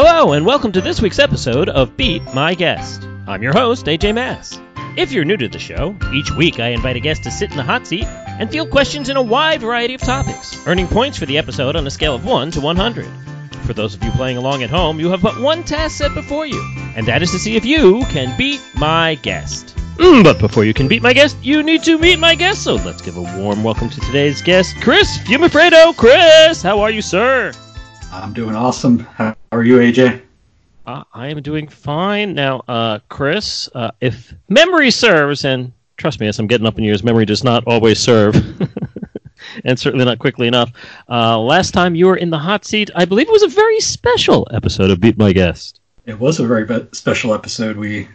Hello, and welcome to this week's episode of Beat My Guest. I'm your host, AJ Mass. If you're new to the show, each week I invite a guest to sit in the hot seat and field questions in a wide variety of topics, earning points for the episode on a scale of 1 to 100. For those of you playing along at home, you have but one task set before you, and that is to see if you can beat my guest. Mm, but before you can beat my guest, you need to meet my guest, so let's give a warm welcome to today's guest, Chris Fumifredo. Chris, how are you, sir? I'm doing awesome. How are you, AJ? Uh, I am doing fine. Now, uh, Chris, uh, if memory serves, and trust me, as I'm getting up in years, memory does not always serve, and certainly not quickly enough. Uh, last time you were in the hot seat, I believe it was a very special episode of Beat My Guest. It was a very special episode. We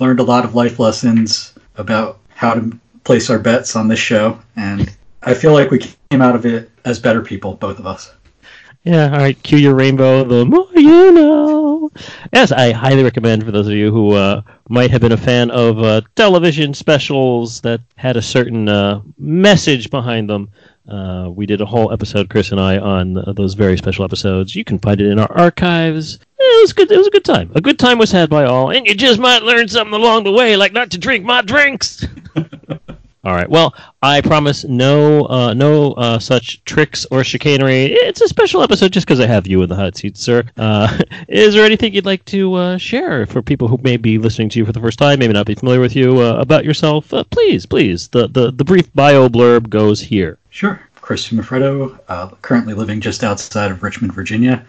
learned a lot of life lessons about how to place our bets on this show, and I feel like we came out of it as better people, both of us. Yeah, all right. Cue your rainbow. The more you know. Yes, I highly recommend for those of you who uh, might have been a fan of uh, television specials that had a certain uh, message behind them. Uh, we did a whole episode, Chris and I, on uh, those very special episodes. You can find it in our archives. It was good. It was a good time. A good time was had by all, and you just might learn something along the way, like not to drink my drinks. All right. Well, I promise no, uh, no uh, such tricks or chicanery. It's a special episode just because I have you in the hot seat, sir. Uh, is there anything you'd like to uh, share for people who may be listening to you for the first time, maybe not be familiar with you, uh, about yourself? Uh, please, please. The, the the brief bio blurb goes here. Sure. Chris uh, currently living just outside of Richmond, Virginia,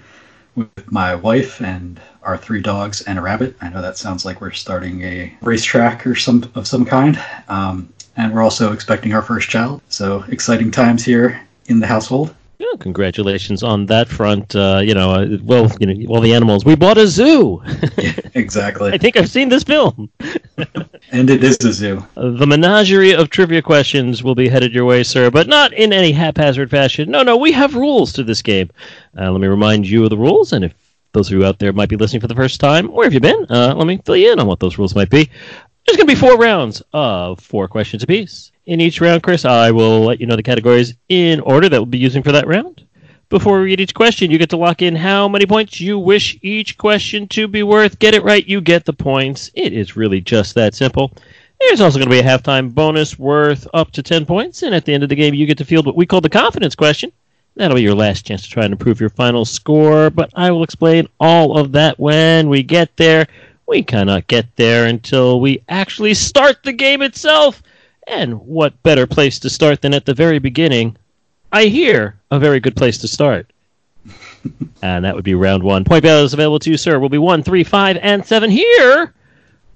with my wife and our three dogs and a rabbit. I know that sounds like we're starting a racetrack or some of some kind. Um, and we're also expecting our first child. So exciting times here in the household. Yeah, congratulations on that front. Uh, you know, uh, well, you know, all the animals. We bought a zoo. yeah, exactly. I think I've seen this film. and it is a zoo. The menagerie of trivia questions will be headed your way, sir, but not in any haphazard fashion. No, no, we have rules to this game. Uh, let me remind you of the rules, and if those of you out there might be listening for the first time, where have you been? Uh, let me fill you in on what those rules might be. There's going to be four rounds of four questions apiece. In each round, Chris, I will let you know the categories in order that we'll be using for that round. Before we read each question, you get to lock in how many points you wish each question to be worth. Get it right, you get the points. It is really just that simple. There's also going to be a halftime bonus worth up to 10 points, and at the end of the game, you get to field what we call the confidence question. That'll be your last chance to try and improve your final score, but I will explain all of that when we get there we cannot get there until we actually start the game itself. And what better place to start than at the very beginning? I hear a very good place to start. and that would be round one. Point values available to you, sir, will be one, three, five, and seven. Here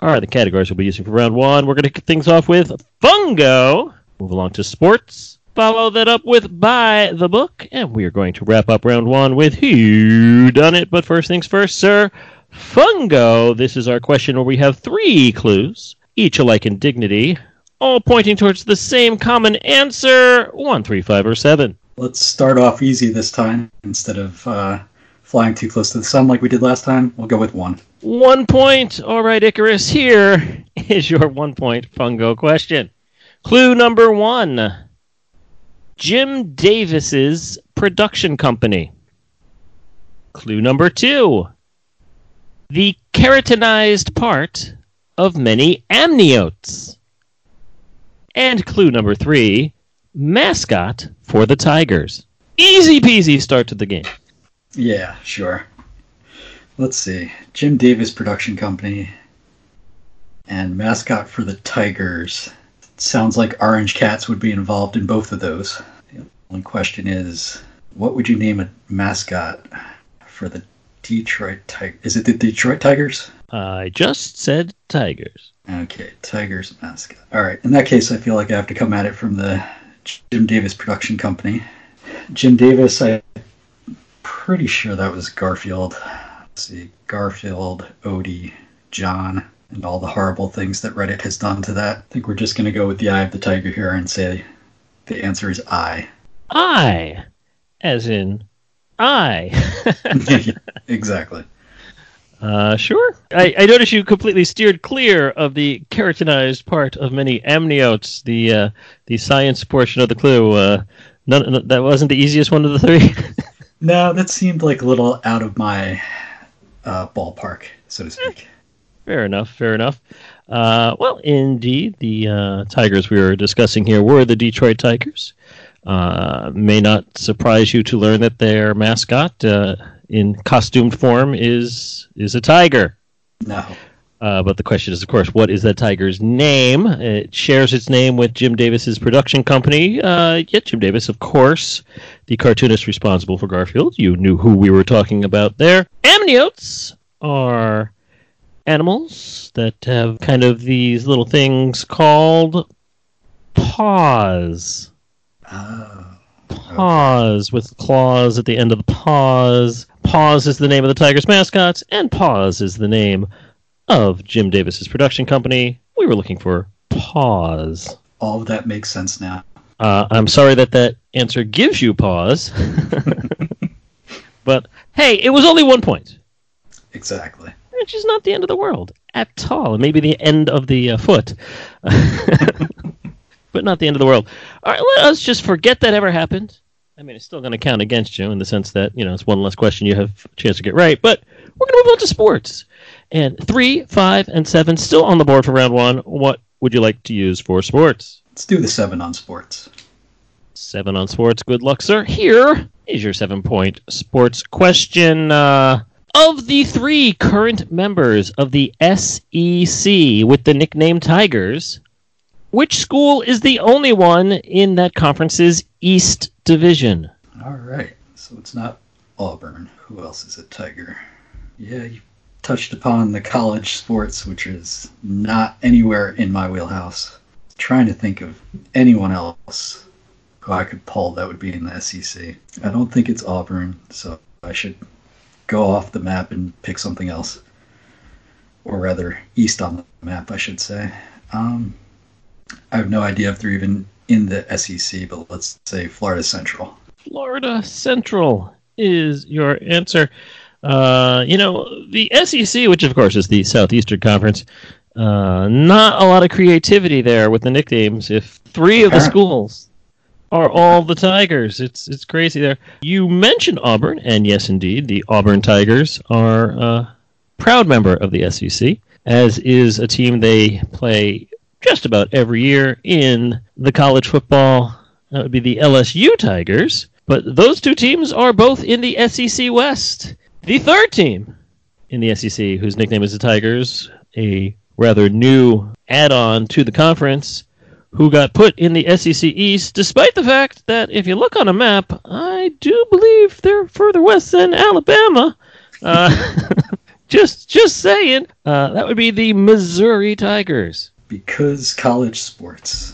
are the categories we'll be using for round one. We're going to kick things off with Fungo. Move along to sports. Follow that up with By the Book. And we are going to wrap up round one with Who Done It. But first things first, sir. Fungo, this is our question where we have three clues, each alike in dignity, all pointing towards the same common answer one, three, five, or seven. Let's start off easy this time instead of uh, flying too close to the sun like we did last time. We'll go with one. One point. All right, Icarus, here is your one point fungo question. Clue number one Jim Davis's production company. Clue number two the keratinized part of many amniotes. And clue number three mascot for the Tigers. Easy peasy start to the game. Yeah, sure. Let's see. Jim Davis Production Company and mascot for the Tigers. sounds like Orange Cats would be involved in both of those. The only question is what would you name a mascot for the Detroit Tigers. Is it the Detroit Tigers? I just said Tigers. Okay, Tigers mascot. All right. In that case, I feel like I have to come at it from the Jim Davis production company. Jim Davis, I'm pretty sure that was Garfield. Let's see, Garfield, Odie, John, and all the horrible things that Reddit has done to that. I think we're just going to go with the eye of the tiger here and say the answer is I. I, as in I. exactly. Uh, sure. I, I notice you completely steered clear of the keratinized part of many amniotes, the uh, the science portion of the clue. Uh, none, that wasn't the easiest one of the three. no, that seemed like a little out of my uh, ballpark, so to speak. Fair enough. Fair enough. Uh, well, indeed, the uh, Tigers we were discussing here were the Detroit Tigers. Uh, may not surprise you to learn that their mascot, uh, in costumed form, is is a tiger. No. Uh, but the question is, of course, what is that tiger's name? It shares its name with Jim Davis's production company. Uh, yet Jim Davis, of course, the cartoonist responsible for Garfield. You knew who we were talking about there. Amniotes are animals that have kind of these little things called paws. Oh. Paws with claws at the end of the paws. Paws is the name of the Tigers mascot, and Paws is the name of Jim Davis's production company. We were looking for Paws. All of that makes sense now. Uh, I'm sorry that that answer gives you pause, but hey, it was only one point, Exactly. which is not the end of the world at all. Maybe the end of the uh, foot, but not the end of the world. All right, let us just forget that ever happened. I mean, it's still going to count against you in the sense that you know it's one less question you have a chance to get right. But we're going to move on to sports. And three, five, and seven still on the board for round one. What would you like to use for sports? Let's do the seven on sports. Seven on sports. Good luck, sir. Here is your seven point sports question. Uh, of the three current members of the SEC with the nickname Tigers, which school is the only one in that conference's East Division? All right. So it's not Auburn. Who else is a Tiger? Yeah, you touched upon the college sports, which is not anywhere in my wheelhouse. Trying to think of anyone else who I could pull that would be in the SEC. I don't think it's Auburn, so I should go off the map and pick something else. Or rather, east on the map, I should say. Um, I have no idea if they're even in the SEC, but let's say Florida Central. Florida Central is your answer. Uh, you know, the SEC, which of course is the Southeastern Conference, uh, not a lot of creativity there with the nicknames. If three of the schools are all the Tigers, it's it's crazy there. You mentioned Auburn, and yes, indeed, the Auburn Tigers are a proud member of the SEC, as is a team they play just about every year in the college football. That would be the LSU Tigers. But those two teams are both in the SEC West. The third team in the SEC, whose nickname is the Tigers, a rather new add on to the conference, who got put in the SEC East, despite the fact that if you look on a map, I do believe they're further west than Alabama. Uh, just, just saying. Uh, that would be the Missouri Tigers. Because college sports.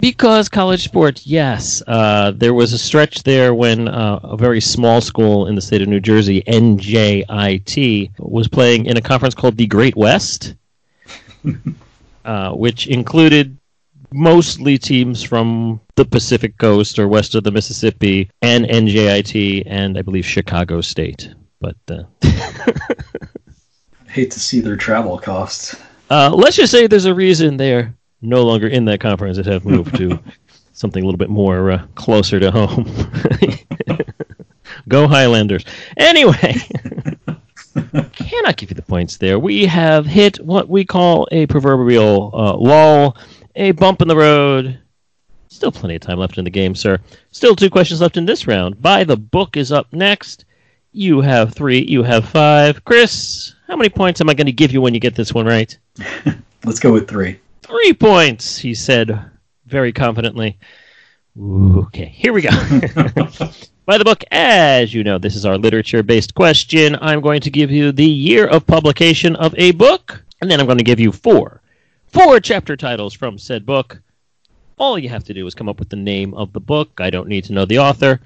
Because college sports, yes. Uh, there was a stretch there when uh, a very small school in the state of New Jersey, NJIT, was playing in a conference called the Great West, uh, which included mostly teams from the Pacific Coast or west of the Mississippi, and NJIT, and I believe Chicago State. But uh, Hate to see their travel costs. Uh, let's just say there's a reason they're no longer in that conference and have moved to something a little bit more uh, closer to home. Go Highlanders. Anyway, cannot give you the points there. We have hit what we call a proverbial uh, lull, a bump in the road. Still plenty of time left in the game, sir. Still two questions left in this round. By the book is up next. You have three. You have five. Chris, how many points am I going to give you when you get this one right? Let's go with three. Three points, he said very confidently. Ooh, okay, here we go. By the book, as you know, this is our literature based question. I'm going to give you the year of publication of a book, and then I'm going to give you four. Four chapter titles from said book. All you have to do is come up with the name of the book. I don't need to know the author,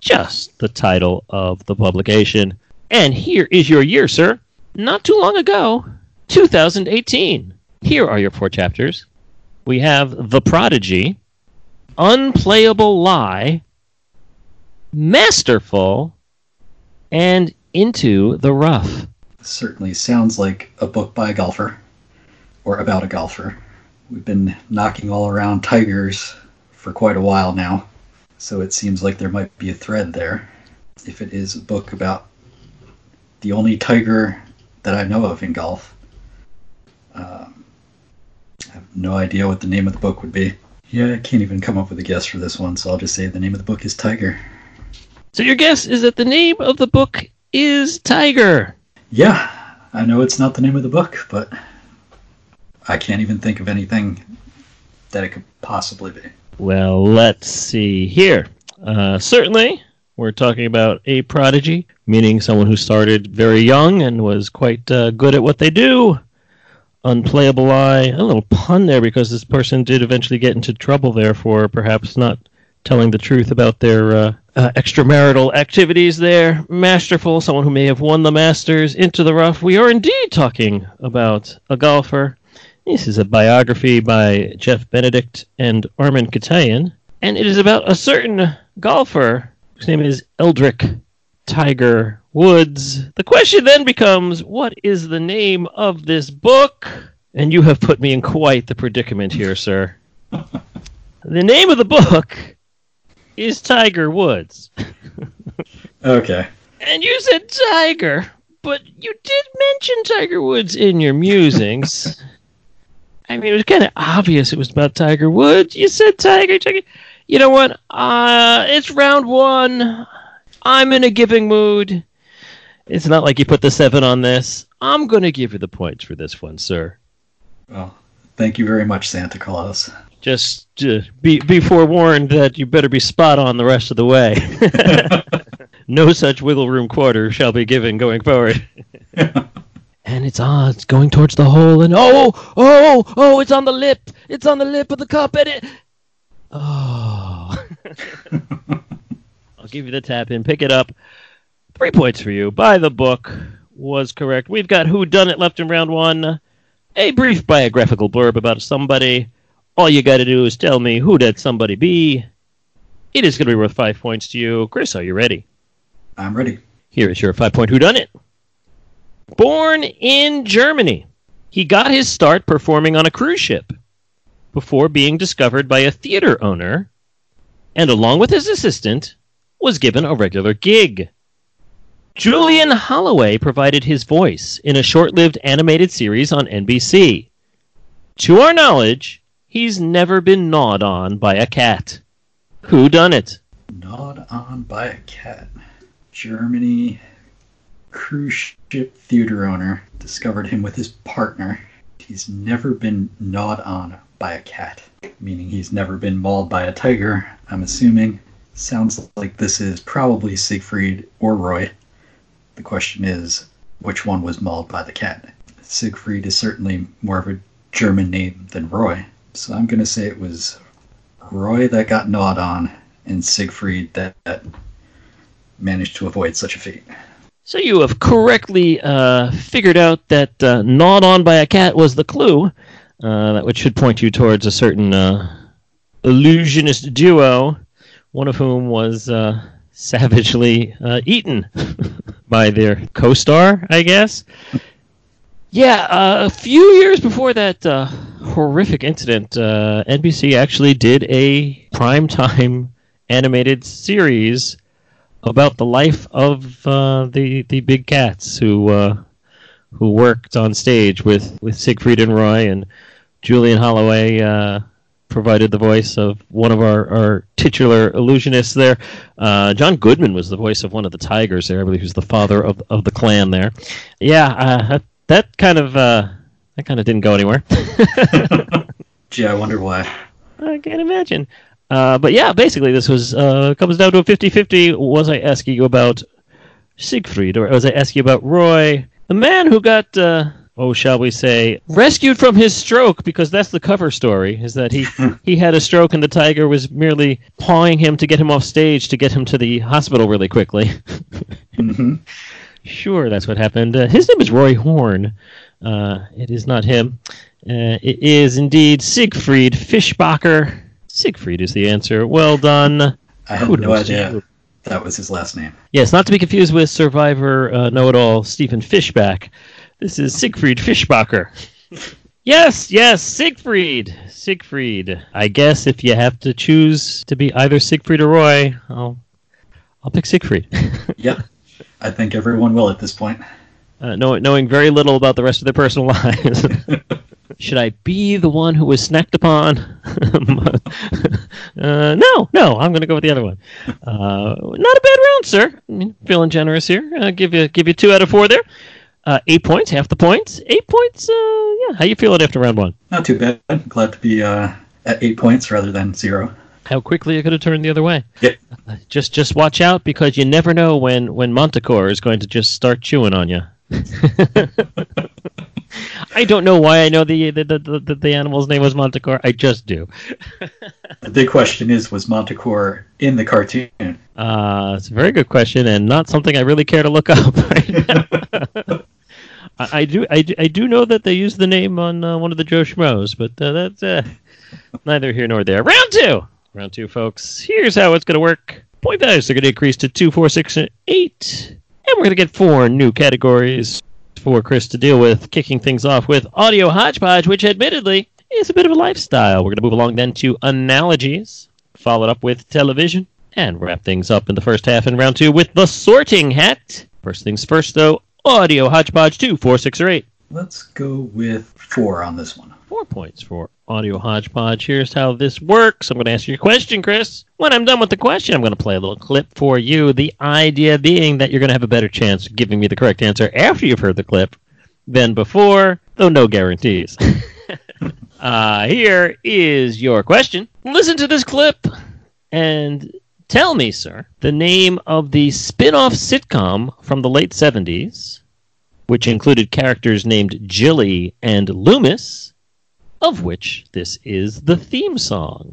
just the title of the publication. And here is your year, sir. Not too long ago, 2018. Here are your four chapters. We have The Prodigy, Unplayable Lie, Masterful, and Into the Rough. Certainly sounds like a book by a golfer or about a golfer. We've been knocking all around tigers for quite a while now, so it seems like there might be a thread there. If it is a book about the only tiger that I know of in golf. Um, I have no idea what the name of the book would be. Yeah, I can't even come up with a guess for this one, so I'll just say the name of the book is Tiger. So your guess is that the name of the book is Tiger. Yeah, I know it's not the name of the book, but I can't even think of anything that it could possibly be. Well, let's see here. Uh, certainly, we're talking about a prodigy, meaning someone who started very young and was quite uh, good at what they do. Unplayable Lie. A little pun there because this person did eventually get into trouble there for perhaps not telling the truth about their uh, uh, extramarital activities there. Masterful, someone who may have won the Masters into the rough. We are indeed talking about a golfer. This is a biography by Jeff Benedict and Armen Keteyian, and it is about a certain golfer whose name is Eldrick Tiger Woods. The question then becomes what is the name of this book? And you have put me in quite the predicament here, sir. the name of the book is Tiger Woods. Okay. And you said Tiger, but you did mention Tiger Woods in your musings. I mean, it was kind of obvious it was about Tiger Woods. You said Tiger, Tiger. You know what? Uh, it's round one. I'm in a giving mood. It's not like you put the seven on this. I'm going to give you the points for this one, sir. Well, thank you very much, Santa Claus. Just uh, be be forewarned that you better be spot on the rest of the way. no such wiggle room quarter shall be given going forward. and it's on. It's going towards the hole, and oh, oh, oh! It's on the lip. It's on the lip of the cup, and it. Oh. I'll give you the tap in. Pick it up. Three points for you. By the book was correct. We've got who done it left in round one. A brief biographical blurb about somebody. All you got to do is tell me who that somebody be. It is going to be worth five points to you. Chris, are you ready? I'm ready. Here is your five point who done it. Born in Germany, he got his start performing on a cruise ship before being discovered by a theater owner, and along with his assistant, was given a regular gig. Julian Holloway provided his voice in a short lived animated series on NBC. To our knowledge, he's never been gnawed on by a cat. Who done it? Gnawed on by a cat. Germany cruise ship theater owner discovered him with his partner. He's never been gnawed on by a cat, meaning he's never been mauled by a tiger, I'm assuming. Sounds like this is probably Siegfried or Roy. The question is, which one was mauled by the cat? Siegfried is certainly more of a German name than Roy, so I'm going to say it was Roy that got gnawed on and Siegfried that, that managed to avoid such a fate. So you have correctly uh, figured out that uh, gnawed on by a cat was the clue. Uh, that which should point you towards a certain uh, illusionist duo, one of whom was uh, savagely uh, eaten by their co-star, I guess. Yeah, uh, a few years before that uh, horrific incident, uh, NBC actually did a primetime animated series about the life of uh, the the big cats who who worked on stage with, with Siegfried and Roy and Julian Holloway provided the voice of one of our, our titular illusionists there. Uh, John Goodman was the voice of one of the tigers there. I believe he was the father of of the clan there. Yeah, uh, that, that kind of uh, that kind of didn't go anywhere. Gee, I wonder why. I can't imagine. Uh, but yeah, basically, this was uh, comes down to a 50-50. Was I asking you about Siegfried, or was I asking you about Roy, the man who got, uh, oh, shall we say, rescued from his stroke? Because that's the cover story: is that he he had a stroke, and the tiger was merely pawing him to get him off stage to get him to the hospital really quickly. hmm Sure, that's what happened. Uh, his name is Roy Horn. Uh, it is not him. Uh, it is indeed Siegfried Fischbacher. Siegfried is the answer. Well done. I had no idea you. that was his last name. Yes, not to be confused with Survivor uh, Know-It-All Stephen Fishbach. This is Siegfried Fischbacher. yes, yes, Siegfried. Siegfried. I guess if you have to choose to be either Siegfried or Roy, I'll I'll pick Siegfried. Yep. I think everyone will at this point. Uh, know, knowing very little about the rest of their personal lives. Should I be the one who was snacked upon? uh, no, no, I'm going to go with the other one. Uh, not a bad round, sir. I mean, feeling generous here. Uh, give you give you two out of four there. Uh, eight points, half the points. Eight points. Uh, yeah, how you feeling after round one? Not too bad. Glad to be uh, at eight points rather than zero. How quickly it could have turned the other way. Yep. Just just watch out because you never know when when Montecore is going to just start chewing on you. I don't know why I know the the, the, the, the animal's name was Montecore. I just do. the big question is, was Montecore in the cartoon? Uh, it's a very good question, and not something I really care to look up right now. I, I, do, I do, I do know that they use the name on uh, one of the Joe Schmoes, but uh, that's uh, neither here nor there. Round two, round two, folks. Here's how it's going to work. Point values are going to increase to two, four, six, and eight, and we're going to get four new categories for Chris to deal with. Kicking things off with audio hodgepodge, which admittedly is a bit of a lifestyle. We're going to move along then to analogies, followed up with television, and wrap things up in the first half in round two with the sorting hat. First things first, though, audio hodgepodge two, four, six, or eight. Let's go with four on this one. Four points for audio hodgepodge. Here's how this works. I'm going to ask you a question, Chris. When I'm done with the question, I'm going to play a little clip for you. The idea being that you're going to have a better chance of giving me the correct answer after you've heard the clip than before, though no guarantees. uh, here is your question. Listen to this clip and tell me, sir, the name of the spin off sitcom from the late 70s, which included characters named Jilly and Loomis, of which this is the theme song.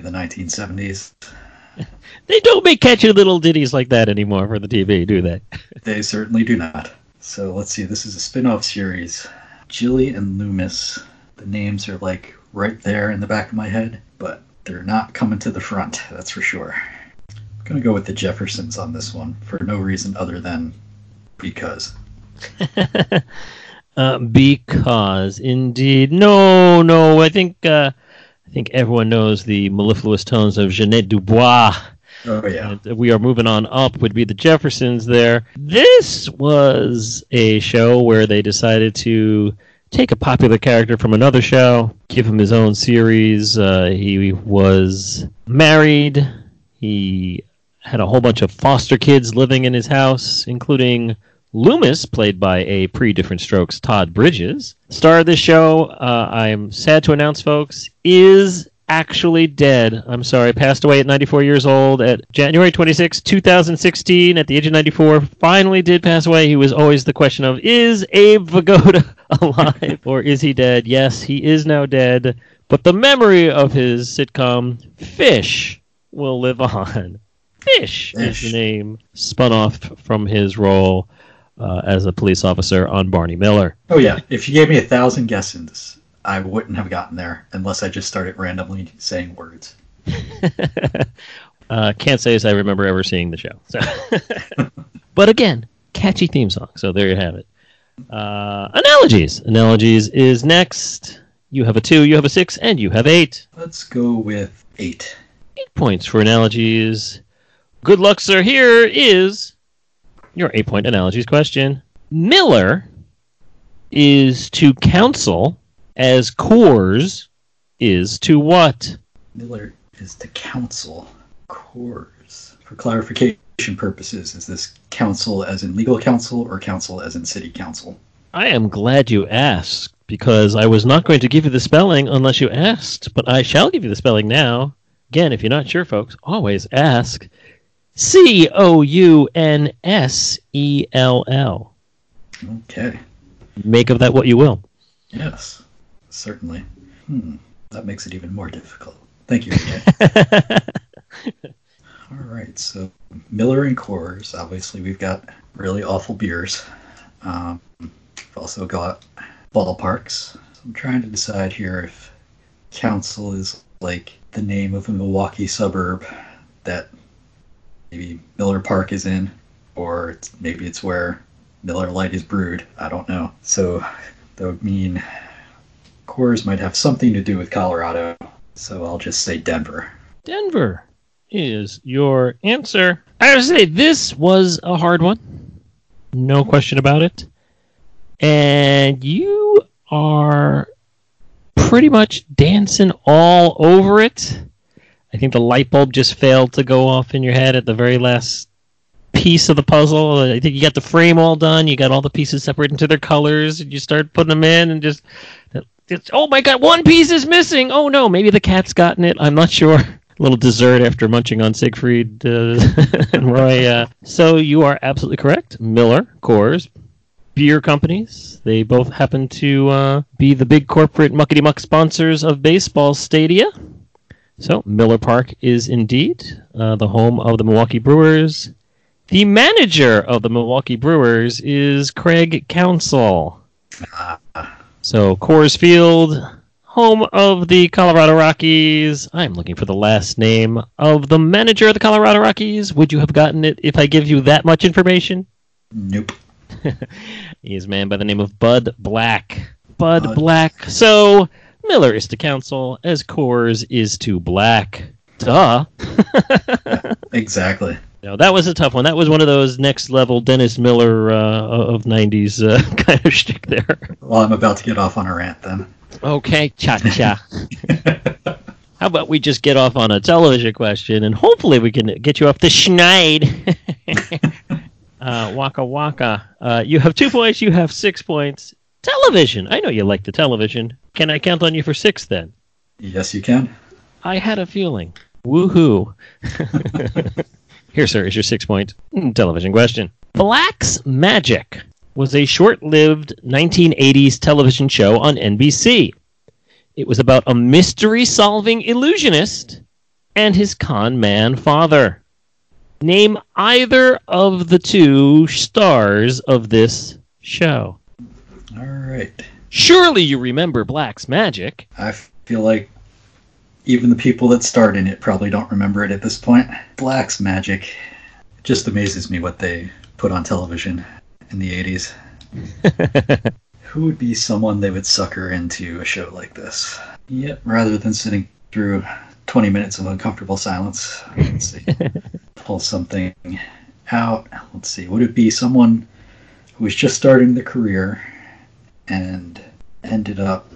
The 1970s. They don't make catchy little ditties like that anymore for the TV, do they? They certainly do not. So let's see. This is a spin off series. Jilly and Loomis. The names are like right there in the back of my head, but they're not coming to the front, that's for sure. I'm going to go with the Jeffersons on this one for no reason other than because. uh, because indeed, no, no. I think uh, I think everyone knows the mellifluous tones of Ja'Net DuBois. Oh, yeah. And we are moving on up would be the Jeffersons there. This was a show where they decided to take a popular character from another show, give him his own series. Uh, he was married. He had a whole bunch of foster kids living in his house, including Loomis, played by a pre Different Strokes Todd Bridges. Star of this show, uh, I'm sad to announce, folks, is actually dead. I'm sorry, passed away at 94 years old at January 26, 2016, at the age of 94. Finally did pass away. He was always the question of is Abe Vigoda alive or is he dead? Yes, he is now dead, but the memory of his sitcom Fish will live on. Fish, Fish. is the name spun off from his role uh, as a police officer on Barney Miller. Oh, yeah. If you gave me a thousand guesses, I wouldn't have gotten there unless I just started randomly saying words. uh, can't say as I remember ever seeing the show. So. but again, catchy theme song. So there you have it. Uh, analogies. Analogies is next. You have a two, you have a six, and you have eight. Let's go with eight. Eight points for analogies. Good luck, sir. Here is your eight point analogies question. Miller is to counsel as Coors is to what? Miller is to council. Coors. For clarification purposes, is this council as in legal counsel or council as in city council? I am glad you asked because I was not going to give you the spelling unless you asked, but I shall give you the spelling now. Again, if you're not sure, folks, always ask. C O U N S E L L. Okay. make of that what you will. Yes, certainly. Hmm. That makes it even more difficult. Thank you. All right, so Miller and Coors. Obviously, we've got really awful beers. Um, we've also got ballparks. So I'm trying to decide here if Council is like the name of a Milwaukee suburb that maybe Miller Park is in, or it's, maybe it's where Miller Lite is brewed. I don't know. So that would mean Coors might have something to do with Colorado. So I'll just say Denver. Denver is your answer. I have to say, this was a hard one. No question about it. And you are pretty much dancing all over it. I think the light bulb just failed to go off in your head at the very last piece of the puzzle. I think you got the frame all done. You got all the pieces separated into their colors, and you start putting them in, and just it's, oh my god, one piece is missing. Oh no, maybe the cat's gotten it. I'm not sure. A little dessert after munching on Siegfried uh, and Roy. Uh, so you are absolutely correct. Miller, Coors, beer companies. They both happen to uh, be the big corporate muckety muck sponsors of baseball stadia. So Miller Park is indeed uh, the home of the Milwaukee Brewers. The manager of the Milwaukee Brewers is Craig Counsell. So Coors Field, home of the Colorado Rockies. I'm looking for the last name of the manager of the Colorado Rockies. Would you have gotten it if I give you that much information? Nope. he is a man by the name of Bud Black. Bud, Bud. Black. So Miller is to Counsell as Coors is to Black. Duh. Exactly. No, that was a tough one. That was one of those next level Dennis Miller uh, of '90s uh, kind of shtick there. Well, I'm about to get off on a rant then. Okay, cha cha. How about we just get off on a television question, and hopefully we can get you off the schneid. uh, waka waka. Uh, you have two points. You have six points. Television. I know you like the television. Can I count on you for six then? yes, you can. I had a feeling. Woohoo. Here, sir, is your six point television question. Black's Magic was a short lived 1980s television show on NBC. It was about a mystery solving illusionist and his con man father. Name either of the two stars of this show. All right. Surely you remember Black's Magic. I feel like even the people that starred in it probably don't remember it at this point. Black's magic. It just amazes me what they put on television in the 80s. Who would be someone they would sucker into a show like this? Yep, rather than sitting through 20 minutes of uncomfortable silence. Let's see. Pull something out. Let's see. Would it be someone who was just starting their career and ended up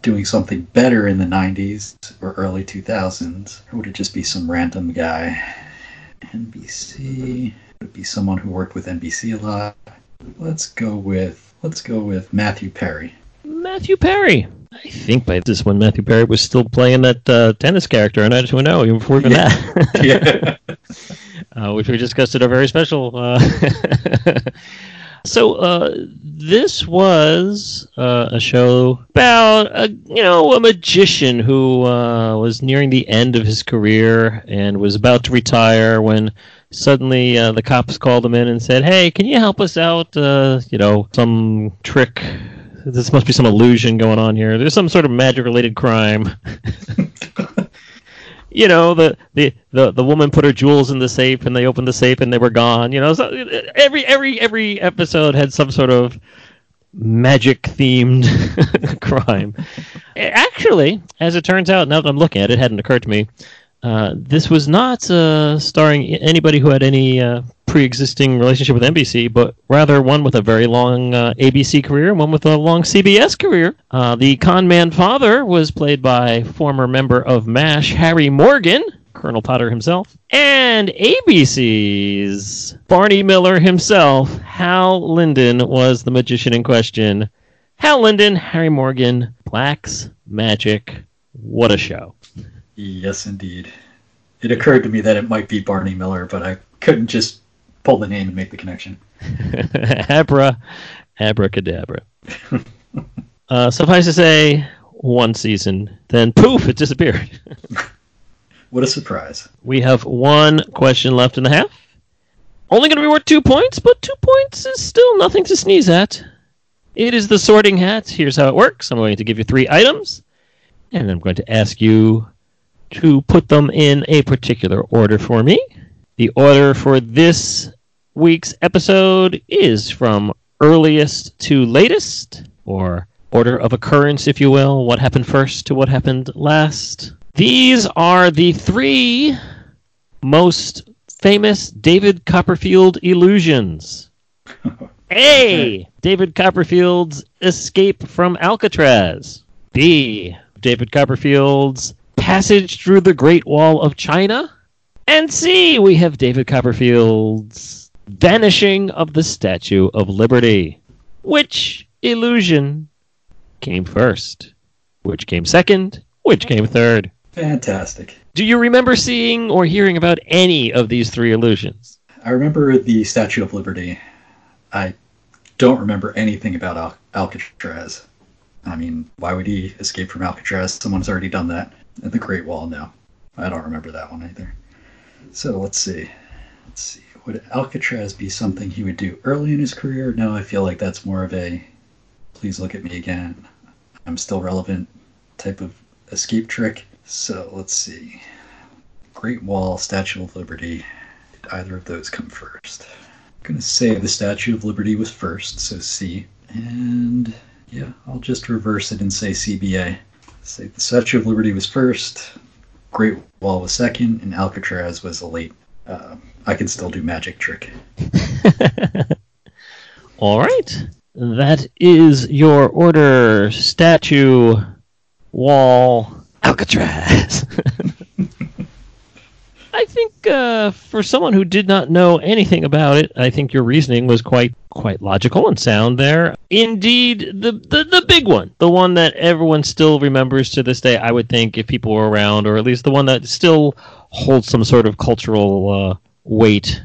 doing something better in the 90s or early 2000s? Or would it just be some random guy? NBC. Would it be someone who worked with NBC a lot? Let's go with let's go with Matthew Perry. Matthew Perry. I think by this one, Matthew Perry was still playing that uh, tennis character, and I to know even before even that, Yeah. uh, which we discussed at a very special. Uh, so uh, this was uh, a show about a you know a magician who uh, was nearing the end of his career and was about to retire when suddenly uh, the cops called him in and said, "Hey, can you help us out? Uh, you know, some trick. This must be some illusion going on here. There's some sort of magic-related crime." you know, the, the the the woman put her jewels in the safe, and they opened the safe, and they were gone. You know, so every every every episode had some sort of magic-themed crime. Actually, as it turns out, now that I'm looking at it, it hadn't occurred to me. Uh, this was not uh, starring anybody who had any uh, pre-existing relationship with NBC, but rather one with a very long uh, ABC career and one with a long CBS career. Uh, the con man father was played by former member of MASH Harry Morgan, Colonel Potter himself, and ABC's Barney Miller himself, Hal Linden, was the magician in question. Hal Linden, Harry Morgan, Black's Magic. What a show. Yes, indeed. It occurred to me that it might be Barney Miller, but I couldn't just pull the name and make the connection. Abra, abracadabra. uh, suffice to say, one season. Then poof, it disappeared. what a surprise. We have one question left in the half. Only going to be worth two points, but two points is still nothing to sneeze at. It is the sorting hat. Here's how it works I'm going to give you three items, and I'm going to ask you to put them in a particular order for me. The order for this week's episode is from earliest to latest, or order of occurrence, if you will. What happened first to what happened last. These are the three most famous David Copperfield illusions. A. David Copperfield's escape from Alcatraz. B. David Copperfield's passage through the Great Wall of China. And C. We have David Copperfield's vanishing of the Statue of Liberty. Which illusion came first? Which came second? Which came third? Fantastic. Do you remember seeing or hearing about any of these three illusions? I remember the Statue of Liberty. I don't remember anything about Al- Alcatraz. I mean, why would he escape from Alcatraz? Someone's already done that. The Great Wall, no. I don't remember that one either. So let's see. Let's see. Would Alcatraz be something he would do early in his career? No, I feel like that's more of a please look at me again. I'm still relevant type of escape trick. So let's see. Great Wall, Statue of Liberty. Did either of those come first? I'm going to say the Statue of Liberty was first, so C. And yeah, I'll just reverse it and say CBA. Say the Statue of Liberty was first, Great Wall was second, and Alcatraz was a late. Uh, I can still do magic trick. All right. That is your order. Statue, wall, Alcatraz. I think uh, for someone who did not know anything about it, I think your reasoning was quite quite logical and sound there. Indeed, the, the the big one, the one that everyone still remembers to this day, I would think, if people were around, or at least the one that still holds some sort of cultural uh, weight,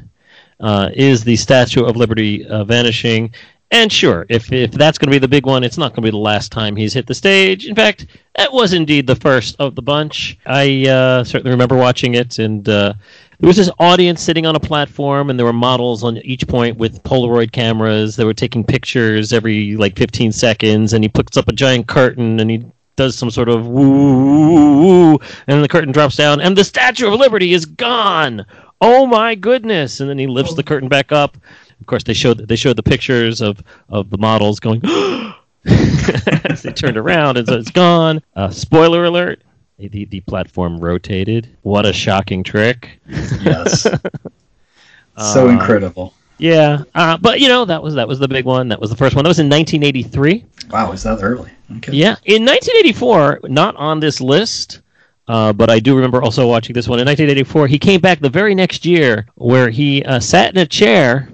uh, is the Statue of Liberty uh, vanishing. And sure, if if that's going to be the big one, it's not going to be the last time he's hit the stage. In fact, that was indeed the first of the bunch. I uh, certainly remember watching it, and uh, there was this audience sitting on a platform, and there were models on each point with Polaroid cameras. They were taking pictures every like 15 seconds, and he puts up a giant curtain, and he does some sort of woo, woo, and then the curtain drops down, and the Statue of Liberty is gone. Oh my goodness! And then he lifts the curtain back up. Of course, they showed they showed the pictures of, of the models going as they turned around, and so it's gone. Uh, spoiler alert: the the platform rotated. What a shocking trick! Yes. so Uh, incredible. Yeah, uh, but you know that was that was the big one. That was the first one. That was in 1983. Wow, is that early? Okay. Yeah, in 1984, not on this list, uh, but I do remember also watching this one in 1984. He came back the very next year, where he uh, sat in a chair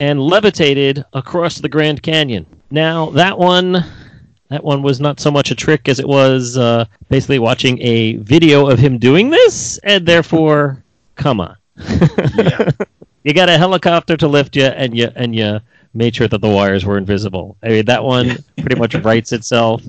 and levitated across the Grand Canyon. Now that one, that one was not so much a trick as it was uh, basically watching a video of him doing this, and therefore, come on. Yeah. you got a helicopter to lift you, and you and you made sure that the wires were invisible. I mean, that one pretty much writes itself.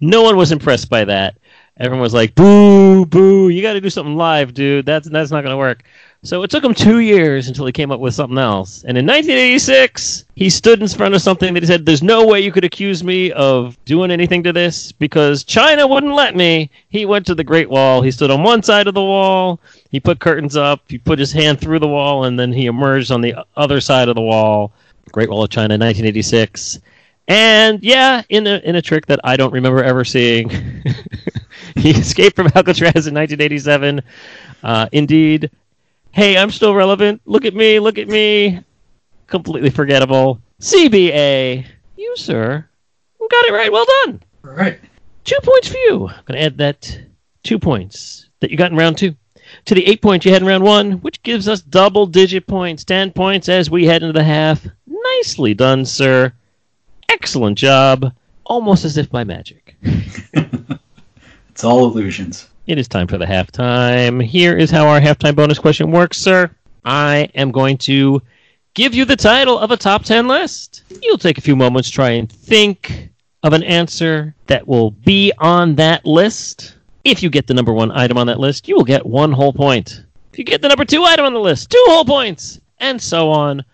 No one was impressed by that. Everyone was like, "Boo, boo! You got to do something live, dude. That's that's not going to work." So it took him two years until he came up with something else. And in 1986, he stood in front of something that he said, "There's no way you could accuse me of doing anything to this because China wouldn't let me." He went to the Great Wall. He stood on one side of the wall. He put curtains up. He put his hand through the wall, and then he emerged on the other side of the wall. Great Wall of China, 1986. And yeah, in a in a trick that I don't remember ever seeing, he escaped from Alcatraz in 1987. Uh, indeed, hey, I'm still relevant. Look at me, look at me. Completely forgettable. CBA, you sir, got it right. Well done. All right. Two points for you. I'm going to add that two points that you got in round two to the eight points you had in round one, which gives us double digit points, 10 points as we head into the half. Nicely done, sir. Excellent job. Almost as if by magic. It's all illusions. It is time for the halftime. Here is how our halftime bonus question works, sir. I am going to give you the title of a top 10 list. You'll take a few moments try and think of an answer that will be on that list. If you get the number one item on that list, you will get one whole point. If you get the number two item on the list, two whole points, and so on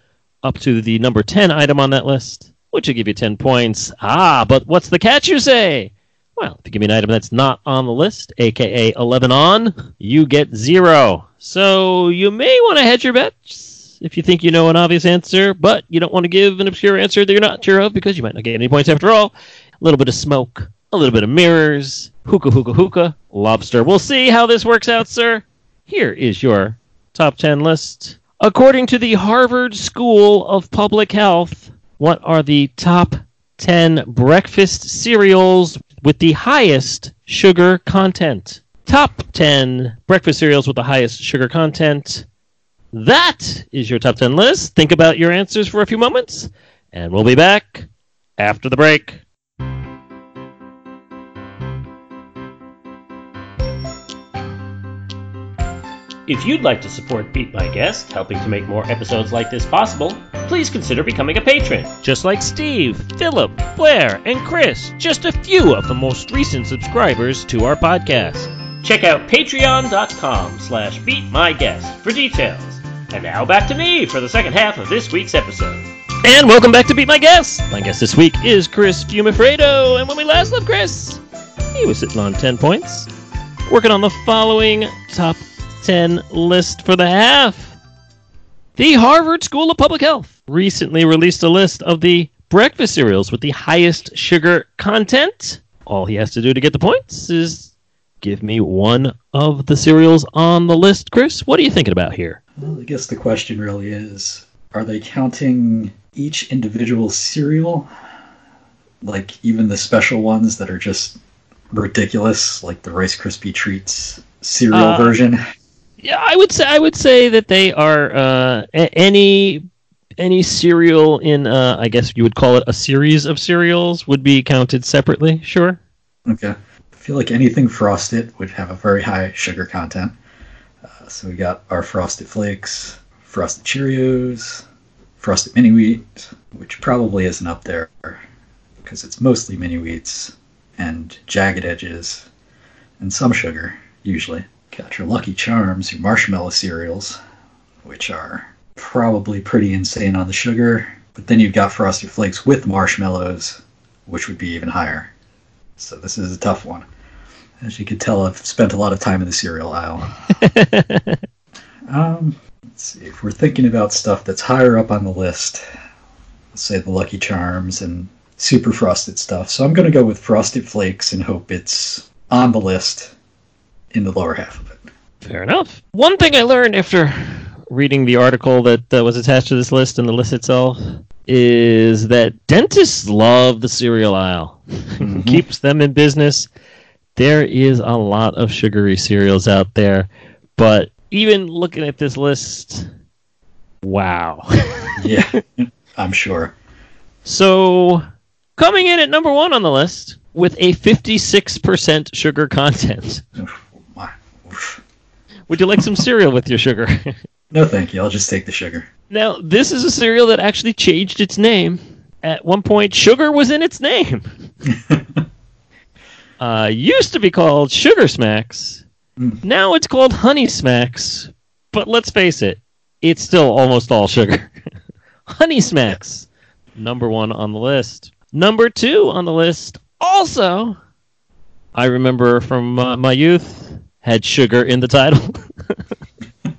up to the number 10 item on that list, which will give you 10 points. Ah, but what's the catch, you say? Well, if you give me an item that's not on the list, aka 11 on, you get zero. So you may want to hedge your bets if you think you know an obvious answer, but you don't want to give an obscure answer that you're not sure of because you might not get any points after all. A little bit of smoke, a little bit of mirrors, hookah, hookah, hookah, lobster. We'll see how this works out, sir. Here is your top 10 list. According to the Harvard School of Public Health, what are the top 10 breakfast cereals with the highest sugar content? Top 10 breakfast cereals with the highest sugar content. That is your top 10 list. Think about your answers for a few moments, and we'll be back after the break. If you'd like to support Beat My Guest, helping to make more episodes like this possible, please consider becoming a patron. Just like Steve, Philip, Blair, and Chris, just a few of the most recent subscribers to our podcast. Check out patreon.com slash beatmyguest for details. And now back to me for the second half of this week's episode. And welcome back to Beat My Guest. My guest this week is Chris Fumifredo, and when we last left Chris, he was sitting on 10 points, working on the following top 10 list for the half. The Harvard School of Public Health recently released a list of the breakfast cereals with the highest sugar content. All he has to do to get the points is give me one of the cereals on the list. Chris, what are you thinking about here? Well, I guess the question really is are they counting each individual cereal? Like even the special ones that are just ridiculous, like the Rice Krispie Treats cereal Uh, version? Yeah, I would say I would say that they are uh, any any cereal in uh, I guess you would call it a series of cereals would be counted separately. Sure. Okay. I feel like anything frosted would have a very high sugar content. Uh, so we got our Frosted Flakes, Frosted Cheerios, Frosted Mini Wheat, which probably isn't up there because it's mostly mini wheats and jagged edges and some sugar, usually. Got your Lucky Charms, your marshmallow cereals, which are probably pretty insane on the sugar. But then you've got Frosted Flakes with marshmallows, which would be even higher. So this is a tough one. As you can tell, I've spent a lot of time in the cereal aisle. um, let's see. If we're thinking about stuff that's higher up on the list, let's say the Lucky Charms and super frosted stuff. So I'm going to go with Frosted Flakes and hope it's on the list in the lower half of it. Fair enough. One thing I learned after reading the article that uh, was attached to this list and the list itself is that dentists love the cereal aisle. Keeps them in business. There is a lot of sugary cereals out there, but even looking at this list, wow. Yeah, I'm sure. so, coming in at number 1 on the list with a 56% sugar content. Oof, my- oof. Would you like some cereal with your sugar? No, thank you. I'll just take the sugar. Now, this is a cereal that actually changed its name. At one point, sugar was in its name. uh, used to be called Sugar Smacks. Mm. Now it's called Honey Smacks. But let's face it, it's still almost all sugar. Honey Smacks, number one on the list. Number two on the list, also, I remember from uh, my youth, had sugar in the title.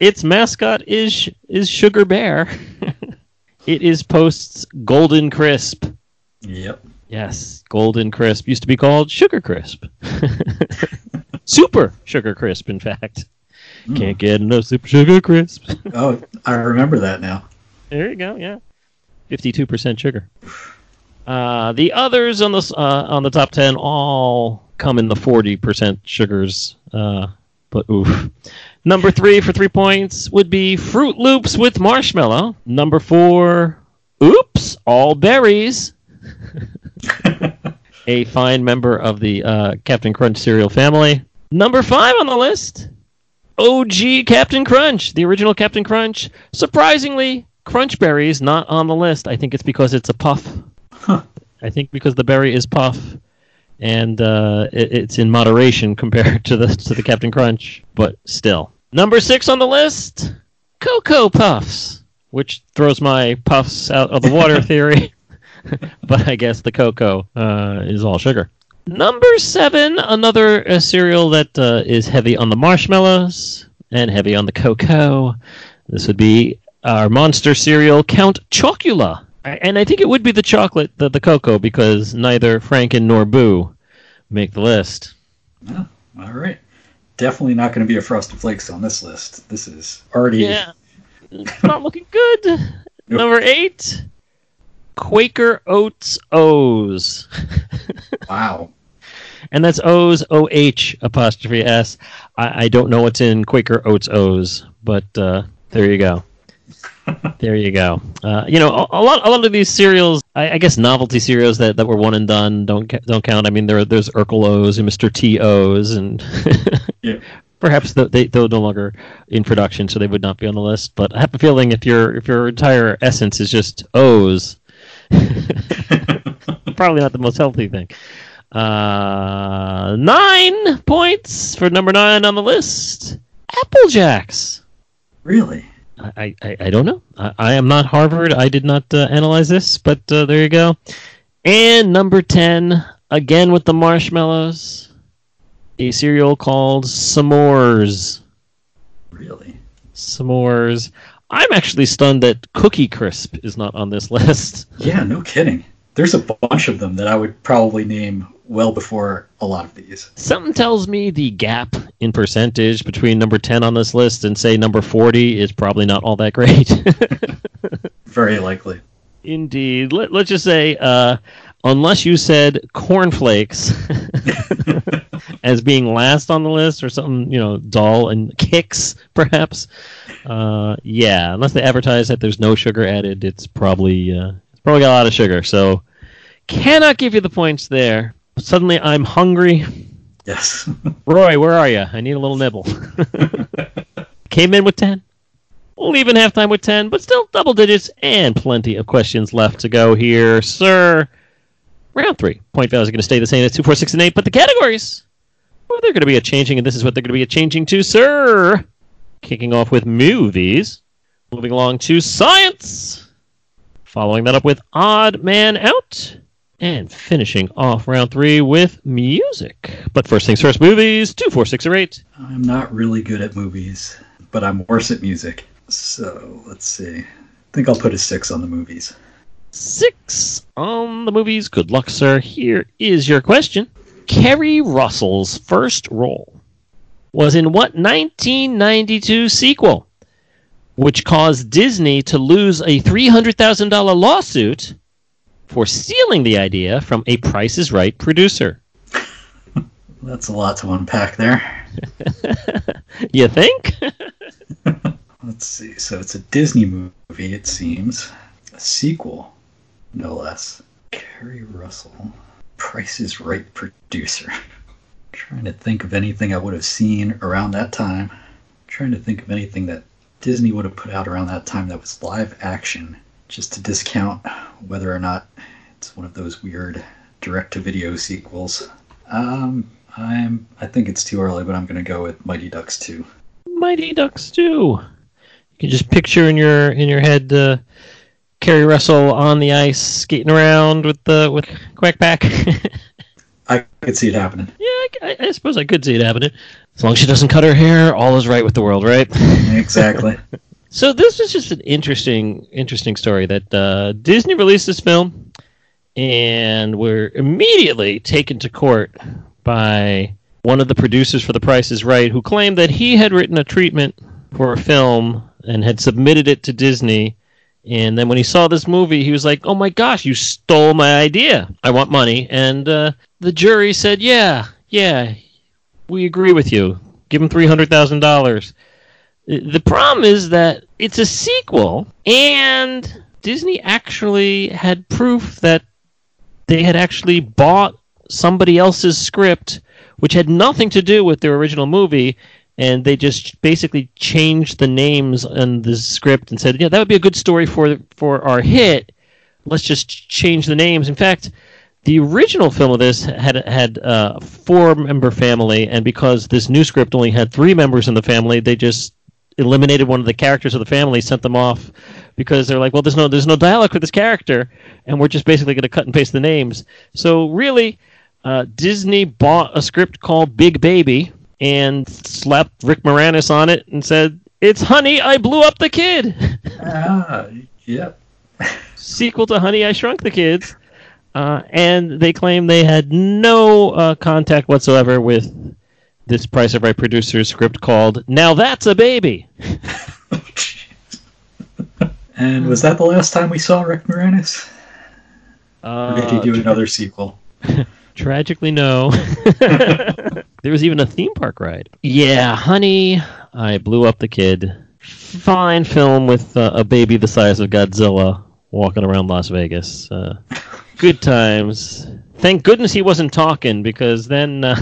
its mascot is is Sugar Bear. it is Post's Golden Crisp. Yep. Yes, Golden Crisp used to be called Sugar Crisp. Super Sugar Crisp, in fact. Mm. Can't get enough Super Sugar Crisp. Oh, I remember that now. there you go. Yeah, fifty-two percent sugar. Uh, the others on the uh, on the top ten all come in the forty percent sugars. Uh, but oof. Number three for three points would be Froot Loops with marshmallow. Number four, oops, all berries. a fine member of the uh, Captain Crunch cereal family. Number five on the list, OG Captain Crunch, the original Captain Crunch. Surprisingly, Crunch Berries not on the list. I think it's because it's a puff. Huh. I think because the berry is puff, and uh, it, it's in moderation compared to the to the Captain Crunch, but still. Number six on the list, Cocoa Puffs, which throws my puffs out of the water theory. but I guess the cocoa uh, is all sugar. Number seven, another uh, cereal that uh, is heavy on the marshmallows and heavy on the cocoa. This would be our monster cereal, Count Chocula. I- And I think it would be the chocolate, the, the cocoa, because neither Franken nor Boo make the list. Oh, all right. Definitely not going to be a Frosted Flakes on this list. This is already. Yeah, not looking good. Nope. Number eight, Quaker Oats O's. Wow. And that's O's O H apostrophe S. I, I don't know what's in Quaker Oats O's, but uh, there you go. There you go. Uh, you know, a, a lot, a lot of these cereals, I, I guess novelty cereals that, that were one and done don't don't count. I mean, there there's Urkel O's and Mr. T O's, and Yeah. perhaps the, they they're no longer in production, so they would not be on the list. But I have a feeling if your if your entire essence is just O's, probably not the most healthy thing. Uh, nine points for number nine on the list. Apple Jacks. really? I, I, I don't know. I, I am not Harvard. I did not uh, analyze this, but uh, there you go. And number 10, again with the marshmallows, a cereal called S'mores. Really? S'mores. I'm actually stunned that Cookie Crisp is not on this list. Yeah, no kidding. There's a bunch of them that I would probably name well before a lot of these. Something tells me the gap in percentage between number 10 on this list and, say, number 40 is probably not all that great. Very likely. Indeed. Let, let's just say, uh, unless you said cornflakes as being last on the list or something, you know, dull and Kix, perhaps. Uh, yeah, unless they advertise that there's no sugar added, it's probably uh, it's probably got a lot of sugar. So, cannot give you the points there. Suddenly, I'm hungry. Yes. Roy, where are you? I need a little nibble. Came in with 10. Leaving halftime with 10, but still double digits and plenty of questions left to go here, sir. Round three. Point values are going to stay the same at 2, 4, 6, and 8, but the categories, well, they're going to be a changing, and this is what they're going to be a changing to, sir. Kicking off with movies. Moving along to science. Following that up with Odd Man Out. And finishing off round three with music. But first things first, movies. Two, four, six, or eight. I'm not really good at movies, but I'm worse at music. So let's see. I think I'll put a six on the movies. Six on the movies. Good luck, sir. Here is your question. Keri Russell's first role was in what 1992 sequel, which caused Disney to lose a $300,000 lawsuit for stealing the idea from a Price is Right producer? That's a lot to unpack there. You think? Let's see. So it's a Disney movie, it seems. A sequel, no less. Keri Russell. Price is Right producer. trying to think of anything I would have seen around that time. trying to think of anything that Disney would have put out around that time that was live action, just to discount whether or not it's one of those weird direct to video sequels. Um, I'm I think it's too early, but I'm gonna go with Mighty Ducks 2. Mighty Ducks 2. You can just picture in your in your head uh, Keri Russell on the ice skating around with the with Quack Pack. I could see it happening. Yeah, I, I suppose I could see it happening. As long as she doesn't cut her hair, all is right with the world, right? Exactly. So this was just an interesting, interesting story that uh, Disney released this film, and were immediately taken to court by one of the producers for The Price Is Right, who claimed that he had written a treatment for a film and had submitted it to Disney. And then when he saw this movie, he was like, "Oh my gosh, you stole my idea! I want money." And uh, the jury said, "Yeah, yeah, we agree with you. Give him three hundred thousand dollars." The problem is that it's a sequel, and Disney actually had proof that they had actually bought somebody else's script, which had nothing to do with their original movie, and they just basically changed the names in the script and said, "Yeah, that would be a good story for for our hit. Let's just change the names." In fact, the original film of this had had uh, a four member family, and because this new script only had three members in the family, they just eliminated one of the characters of the family, sent them off because they're like, well, there's no there's no dialogue with this character, and we're just basically going to cut and paste the names. So really, uh, Disney bought a script called Big Baby and slapped Rick Moranis on it and said, "It's Honey, I Blew Up the Kid." Ah, yep. Sequel to Honey, I Shrunk the Kids. Uh, and they claim they had no uh, contact whatsoever with this Price of Right producer's script called "Now That's a Baby." and was that the last time we saw Rick Moranis? Uh, or did he do another sequel? Tragically, no. there was even a theme park ride. Yeah, honey, I blew up the kid. Fine film with uh, a baby the size of Godzilla walking around Las Vegas. Uh, good times. Thank goodness he wasn't talking because then uh,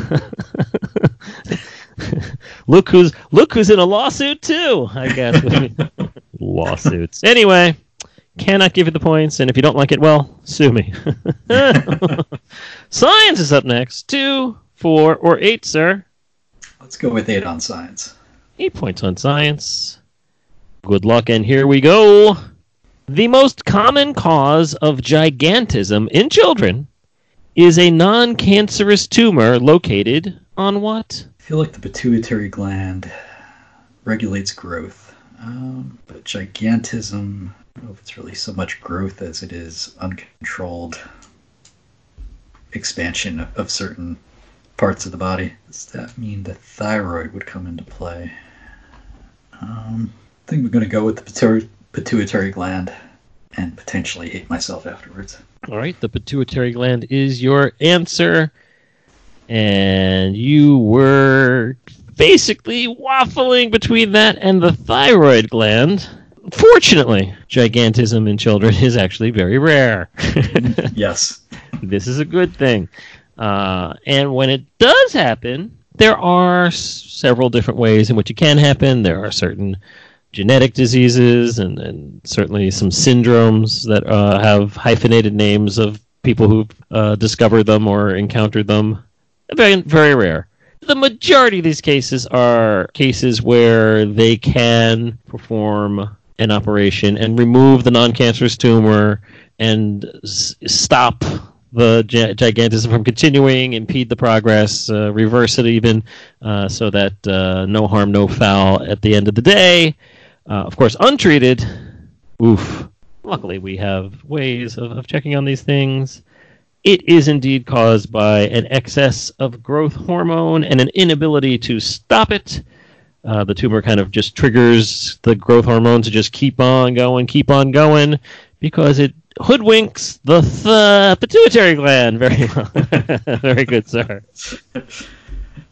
look who's look who's in a lawsuit too. I guess lawsuits. Anyway, cannot give you the points, and if you don't like it, well, sue me. Science is up next. Two, four, or eight, sir. Let's go with eight on science. Eight points on science. Good luck, and here we go. The most common cause of gigantism in children is a non cancerous tumor located on what? Feel like the pituitary gland regulates growth. Um, but gigantism, I don't know if it's really so much growth as it is uncontrolled expansion of, of certain parts of the body. Does that mean the thyroid would come into play? Um, I think we're going to go with the pituitary, pituitary gland and potentially hate myself afterwards. All right, the pituitary gland is your answer. And you were basically waffling between that and the thyroid gland. Fortunately, gigantism in children is actually very rare. yes. This is a good thing. Uh, and when it does happen, there are s- several different ways in which it can happen. There are certain genetic diseases and, and certainly some syndromes that uh, have hyphenated names of people who've uh, discovered them or encountered them. Very, very rare. The majority of these cases are cases where they can perform an operation and remove the non-cancerous tumor and s- stop the gi- gigantism from continuing, impede the progress, uh, reverse it even, uh, so that uh, no harm, no foul at the end of the day. Uh, of course, untreated, oof. Luckily, we have ways of, of checking on these things. It is indeed caused by an excess of growth hormone and an inability to stop it. Uh, the tumor kind of just triggers the growth hormone to just keep on going, keep on going, because it hoodwinks the th- pituitary gland. Very well. Very good, sir.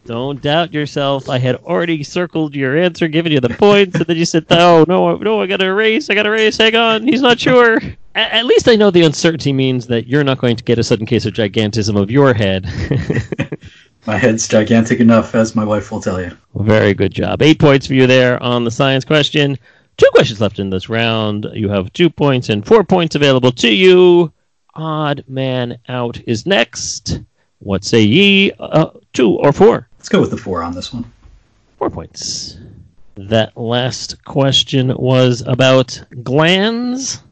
Don't doubt yourself. I had already circled your answer, given you the points, and then you said, "Oh no, no, I got to erase. I got to erase. Hang on, he's not sure." A- at least I know the uncertainty means that you're not going to get a sudden case of gigantism of your head. My head's gigantic enough, as my wife will tell you. Very good job. Eight points for you there on the science question. Two questions left in this round. You have two points and four points available to you. Odd man out is next. What say ye? Uh, two or four? Let's go with the four on this one. Four points. That last question was about glands.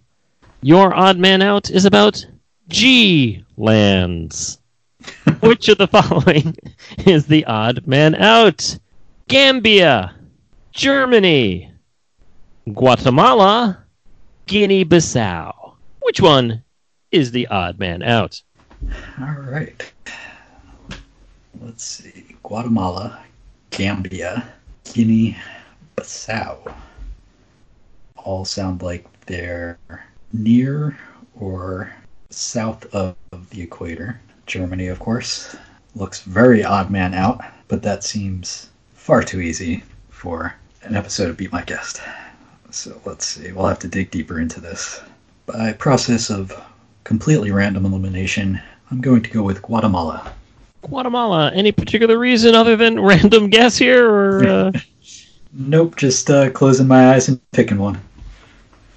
Your odd man out is about G lands. Which of the following is the odd man out? Gambia, Germany, Guatemala, Guinea Bissau. Which one is the odd man out? All right. Let's see. Guatemala, Gambia, Guinea Bissau. All sound like they're near or south of the equator. Germany, of course, looks very odd man out, but that seems far too easy for an episode of Beat My Guest. So let's see. We'll have to dig deeper into this. By process of completely random elimination, I'm going to go with Guatemala. Guatemala. Any particular reason other than random guess here, or uh... nope? Just uh, closing my eyes and picking one.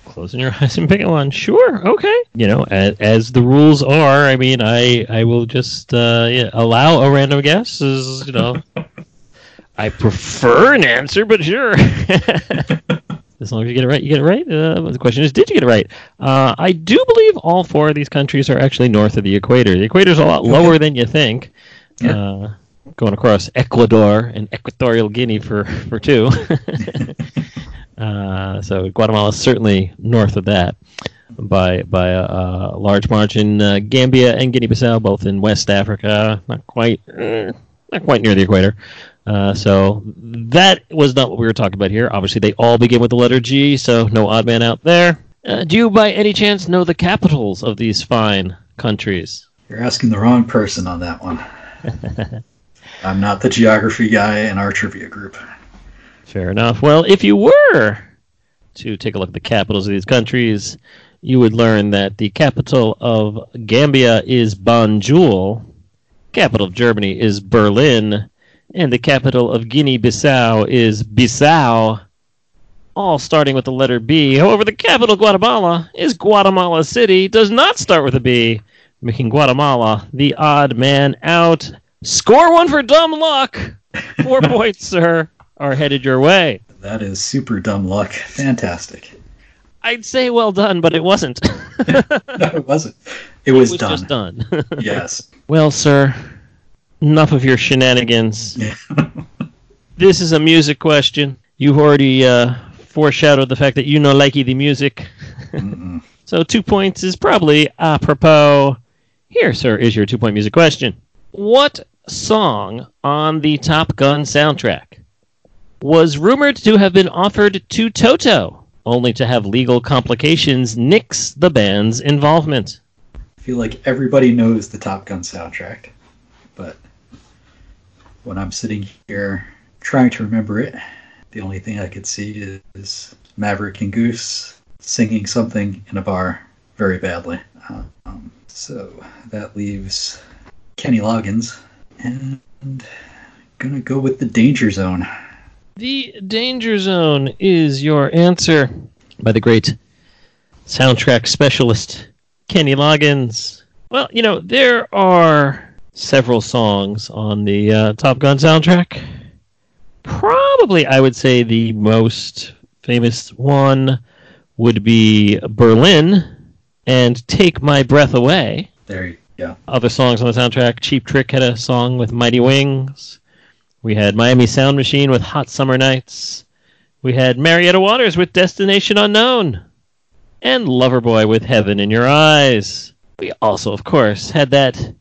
Closing your eyes and picking one. Sure. Okay. You know, as, as the rules are, I mean, I I will just uh, yeah, allow a random guess. As you know, I prefer an answer, but sure. as long as you get it right, you get it right. Uh, the question is, did you get it right? Uh, I do believe all four of these countries are actually north of the equator. The equator is a lot lower than you think. Yeah. Uh, going across Ecuador and Equatorial Guinea for for two. Uh, so Guatemala is certainly north of that by by a, a large margin. Uh, Gambia and Guinea-Bissau both in West Africa, not quite eh, not quite near the equator. Uh, so that was not what we were talking about here. Obviously, they all begin with the letter G, so no odd man out there. Uh, do you, by any chance, know the capitals of these fine countries? You're asking the wrong person on that one. I'm not the geography guy in our trivia group. Fair enough. Well, if you were to take a look at the capitals of these countries, you would learn that the capital of Gambia is Banjul, capital of Germany is Berlin, and the capital of Guinea-Bissau is Bissau, all starting with the letter B. However, the capital of Guatemala is Guatemala City, does not start with a B, making Guatemala the odd man out. Score one for dumb luck. Four points, sir, are headed your way. That is super dumb luck. Fantastic. I'd say well done, but it wasn't. no, it wasn't. It was, it was done. just done. yes. Well, sir, enough of your shenanigans. Yeah. this is a music question. You've already uh, foreshadowed the fact that you know likey the music. So two points is probably apropos. Here, sir, is your two point music question. What song on the Top Gun soundtrack was rumored to have been offered to Toto, only to have legal complications nix the band's involvement? I feel like everybody knows the Top Gun soundtrack, but when I'm sitting here trying to remember it, the only thing I could see is Maverick and Goose singing something in a bar very badly. Um, so that leaves Kenny Loggins, and gonna go with the Danger Zone. The Danger Zone is your answer by the great soundtrack specialist Kenny Loggins. Well, you know, there are several songs on the uh, Top Gun soundtrack. Probably, I would say the most famous one would be Berlin and Take My Breath Away. There you go. Other songs on the soundtrack Cheap Trick had a song with Mighty Wings. We had Miami Sound Machine with Hot Summer Nights. We had Marietta Waters with Destination Unknown. And Loverboy with Heaven in Your Eyes. We also, of course, had that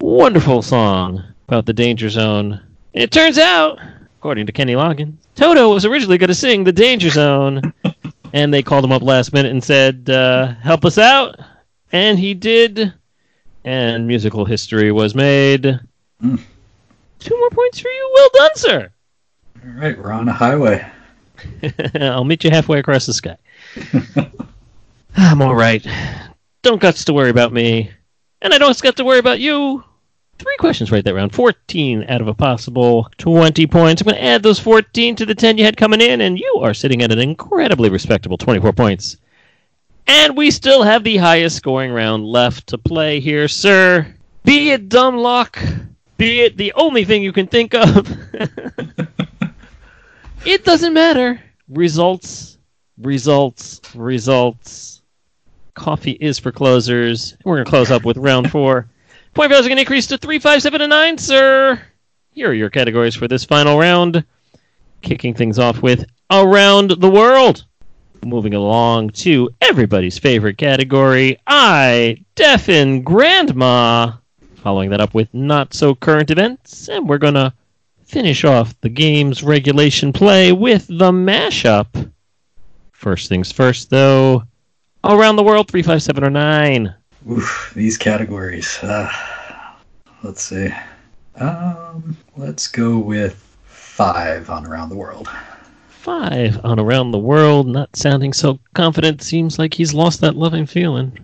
wonderful song about the danger zone. It turns out, according to Kenny Loggins, Toto was originally going to sing the danger zone. And they called him up last minute and said, uh, help us out. And he did. And musical history was made. Mm. Two more points for you. Well done, sir. All right, we're on a highway. I'll meet you halfway across the sky. I'm all right. Don't guts to worry about me. And I don't got to worry about you. Three questions right that round. 14 out of a possible 20 points. I'm going to add those 14 to the 10 you had coming in, and you are sitting at an incredibly respectable 24 points. And we still have the highest scoring round left to play here, sir. Be it dumb luck, be it the only thing you can think of. it doesn't matter. Results, results, results. Coffee is for closers. We're going to close up with round four. Point values are going to increase to three, five, seven, and nine, sir. Here are your categories for this final round. Kicking things off with Around the World. Moving along to everybody's favorite category, I, Deafin Grandma. Following that up with Not So Current Events. And we're going to finish off the game's regulation play with the mashup. First things first, though. Around the World, 3, 5, 7, or 9. Oof, these categories. Uh, let's see. Um, let's go with five on Around the World. Five on Around the World, not sounding so confident. Seems like he's lost that loving feeling.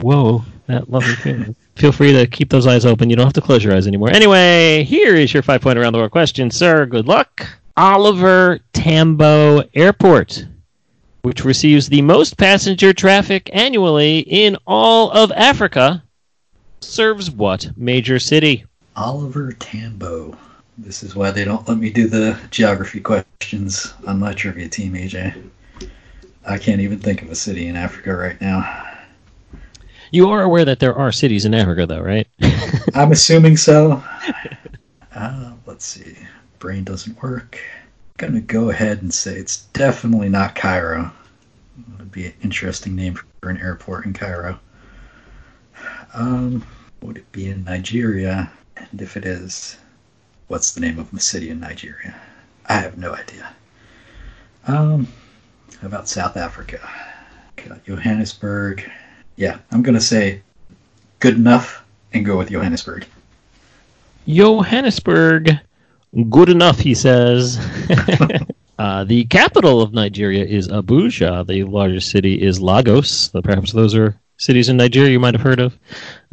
Whoa. that loving feeling. Feel free to keep those eyes open. You don't have to close your eyes anymore. Anyway, here is your five point around the world question, sir. Good luck. Oliver Tambo Airport, which receives the most passenger traffic annually in all of Africa, serves what major city? Oliver Tambo. This is why they don't let me do the geography questions on my trivia team, AJ. I can't even think of a city in Africa right now. You are aware that there are cities in Africa, though, right? I'm assuming so. Uh, let's see. Brain doesn't work. I'm gonna go ahead and say it's definitely not Cairo. It would be an interesting name for an airport in Cairo. Um, would it be in Nigeria? And if it is, what's the name of the city in Nigeria? I have no idea. Um, how about South Africa? Johannesburg. Yeah, I'm gonna say good enough and go with Johannesburg. Johannesburg, good enough, he says. uh, the capital of Nigeria is Abuja. The largest city is Lagos. Perhaps those are cities in Nigeria you might have heard of.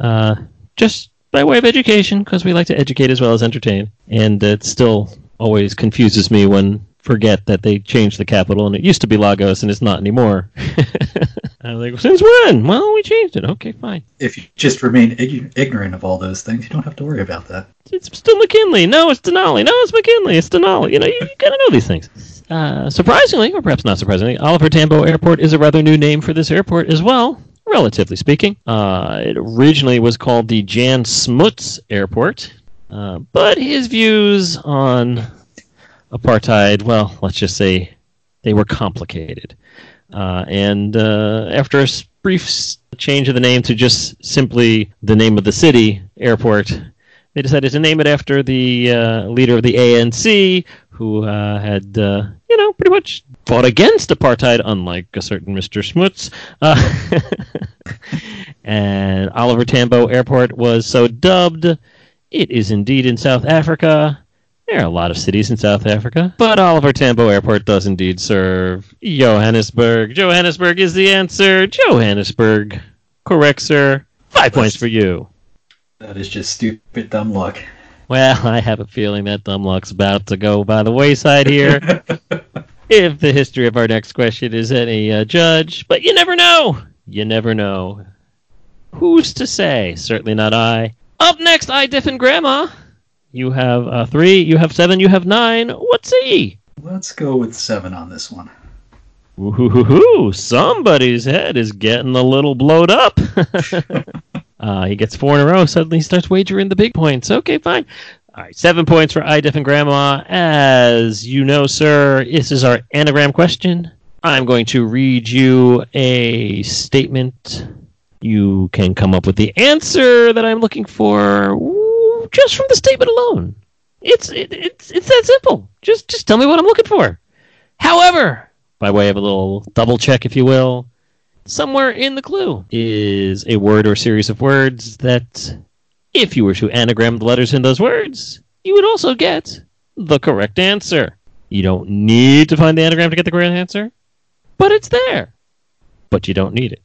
Uh, just by way of education, because we like to educate as well as entertain. And it still always confuses me when forget that they changed the capital and it used to be Lagos and it's not anymore. I was like, since when? Well, we changed it. Okay, fine. If you just remain ig- ignorant of all those things, you don't have to worry about that. It's still McKinley. No, it's Denali. No, it's McKinley. It's Denali. You know, you, you gotta know these things. Uh, surprisingly, or perhaps not surprisingly, Oliver Tambo Airport is a rather new name for this airport as well, relatively speaking. Uh, it originally was called the Jan Smuts Airport, uh, but his views on apartheid, well, let's just say they were complicated. Uh, and uh, after a brief change of the name to just simply the name of the city, airport, they decided to name it after the uh, leader of the ANC, who uh, had, uh, you know, pretty much fought against apartheid, unlike a certain Mr. Smuts. Uh, and Oliver Tambo Airport was so dubbed. It is indeed in South Africa. There are a lot of cities in South Africa, but Oliver Tambo Airport does indeed serve Johannesburg. Johannesburg is the answer. Johannesburg. Correct, sir. Five That's- points for you. That is just stupid dumb luck. Well, I have a feeling that dumb luck's about to go by the wayside here. if the history of our next question is any uh, judge, but you never know. You never know. Who's to say? Certainly not I. Up next, I Diff and Grandma. You have uh, three, you have seven, you have nine. What's he? Let's go with seven on this one. Ooh, somebody's head is getting a little blowed up. uh, he gets four in a row. Suddenly he starts wagering the big points. Okay, fine. All right, seven points for iDiff and Grandma. As you know, sir, this is our anagram question. I'm going to read you a statement. You can come up with the answer that I'm looking for just from the statement alone. It's it, it's it's that simple. Just just tell me what I'm looking for. However, by way of a little double check, if you will, somewhere in the clue is a word or series of words that, if you were to anagram the letters in those words, you would also get the correct answer. You don't need to find the anagram to get the correct answer, but it's there. But you don't need it.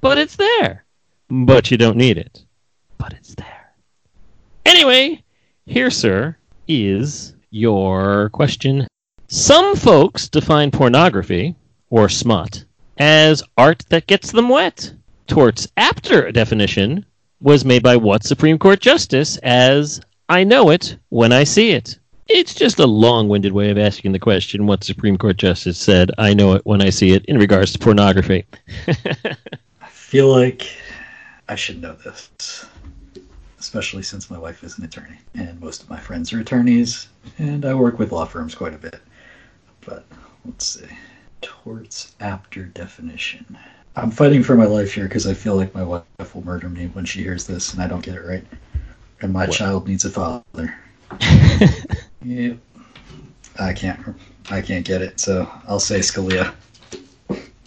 But it's there. But you don't need it. But it's there. Anyway, here, sir, is your question. Some folks define pornography, or smut, as art that gets them wet. Tort's apter definition was made by what Supreme Court Justice as I know it when I see it. It's just a long winded way of asking the question what Supreme Court Justice said, I know it when I see it, in regards to pornography. I feel like I should know this, especially since my wife is an attorney and most of my friends are attorneys, and I work with law firms quite a bit. But let's see. Torts after definition. I'm fighting for my life here because I feel like my wife will murder me when she hears this and I don't get it right. And my What? child needs a father. Yep. I can't. I can't get it, so I'll say Scalia.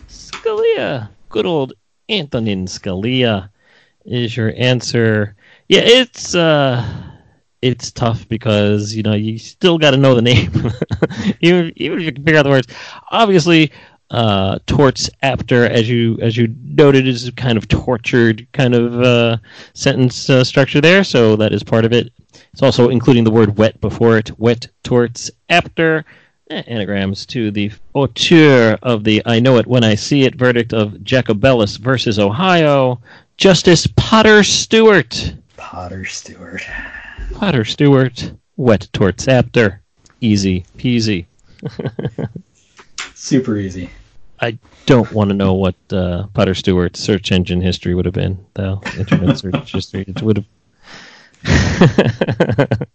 Scalia. Good old Antonin Scalia is your answer. Yeah, it's uh it's tough because, you know, you still gotta know the name. even even if you can figure out the words. Obviously, Uh, torts after, as you as you noted, is a kind of tortured kind of uh, sentence uh, structure there. So that is part of it. It's also including the word wet before it. Wet torts after Eh, anagrams to the auteur of the I Know It When I See It verdict of Jacobellis versus Ohio, Justice Potter Stewart. Potter Stewart. Potter Stewart. Wet torts apter. Easy peasy. Super easy. I don't want to know what uh, Potter Stewart's search engine history would have been, though. Internet search history. It would have.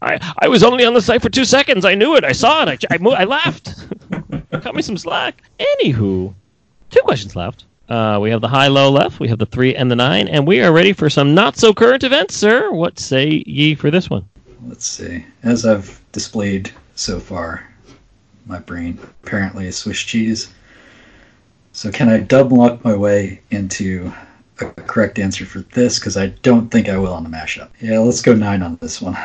I I was only on the site for two seconds. I knew it. I saw it. I I, mo- I laughed. Cut me some slack. Anywho, two questions left. Uh, we have the high low left. We have the three and the nine, and we are ready for some not so current events, sir. What say ye for this one? Let's see. As I've displayed so far, my brain apparently is Swiss cheese. So can I double luck my way into a correct answer for this? Because I don't think I will on the mashup. Yeah, let's go nine on this one.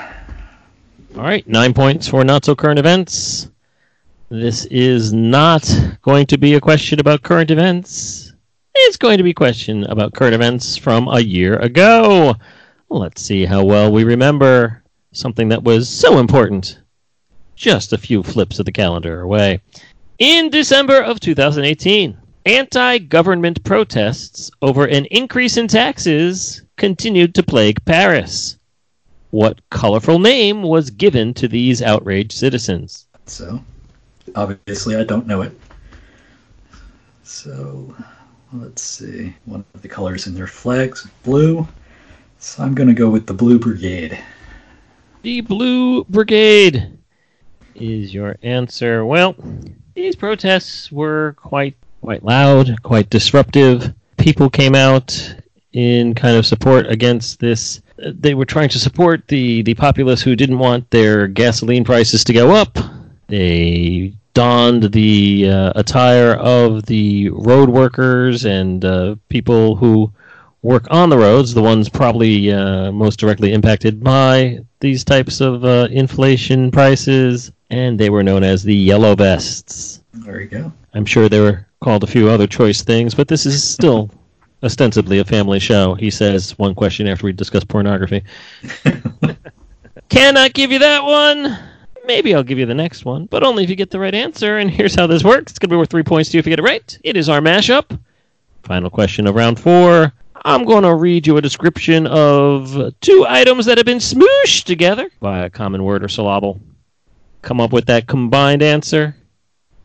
All right, nine points for not so current events. This is not going to be a question about current events. It's going to be a question about current events from a year ago. Let's see how well we remember something that was so important just a few flips of the calendar away. In December of 2018, anti government protests over an increase in taxes continued to plague Paris. What colorful name was given to these outraged citizens? So, obviously, I don't know it. So, let's see. One of the colors in their flags blue. So, I'm going to go with the Blue Brigade. The Blue Brigade is your answer. Well, these protests were quite quite loud, quite disruptive. People came out in kind of support against this. They were trying to support the the populace who didn't want their gasoline prices to go up. They donned the uh, attire of the road workers and uh, people who work on the roads, the ones probably uh, most directly impacted by these types of uh, inflation prices, and they were known as the Yellow Vests. There you go. I'm sure they were called a few other choice things, but this is still ostensibly a family show. He says one question after we discuss pornography. Cannot give you that one. Maybe I'll give you the next one, but only if you get the right answer. And here's how this works it's going to be worth three points to you if you get it right. It is our mashup. Final question of round four. I'm going to read you a description of two items that have been smooshed together by a common word or syllable. Come up with that combined answer,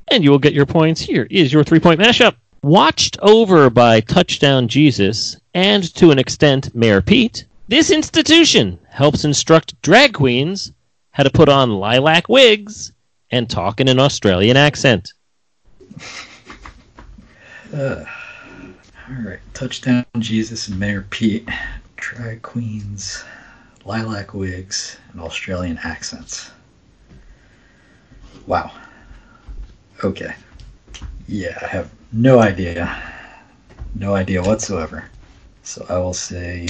and you will get your points. Here is your three point mashup. Watched over by Touchdown Jesus and to an extent Mayor Pete, this institution helps instruct drag queens how to put on lilac wigs and talk in an Australian accent. Uh, all right. Touchdown Jesus and Mayor Pete. Drag queens, lilac wigs, and Australian accents. Wow. Okay. Yeah, I have no idea. No idea whatsoever. So I will say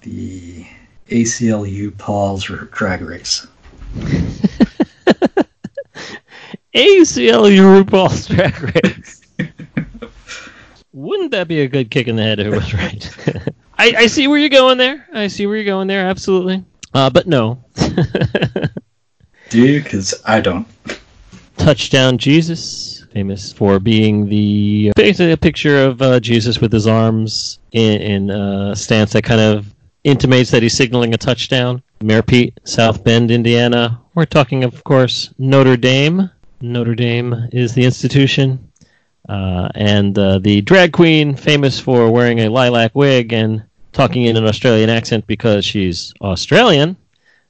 the ACLU Paul's drag race. ACLU RuPaul's Drag Race. Wouldn't that be a good kick in the head if it was right? I, I see where you're going there. I see where you're going there. Absolutely. Uh, but no. Do you? Because I don't. Touchdown Jesus, famous for being the basically a picture of uh, Jesus with his arms in, in a stance that kind of intimates that he's signaling a touchdown. Mayor Pete, South Bend, Indiana. We're talking, of course, Notre Dame. Notre Dame is the institution. Uh, and uh, the drag queen, famous for wearing a lilac wig and talking in an Australian accent because she's Australian.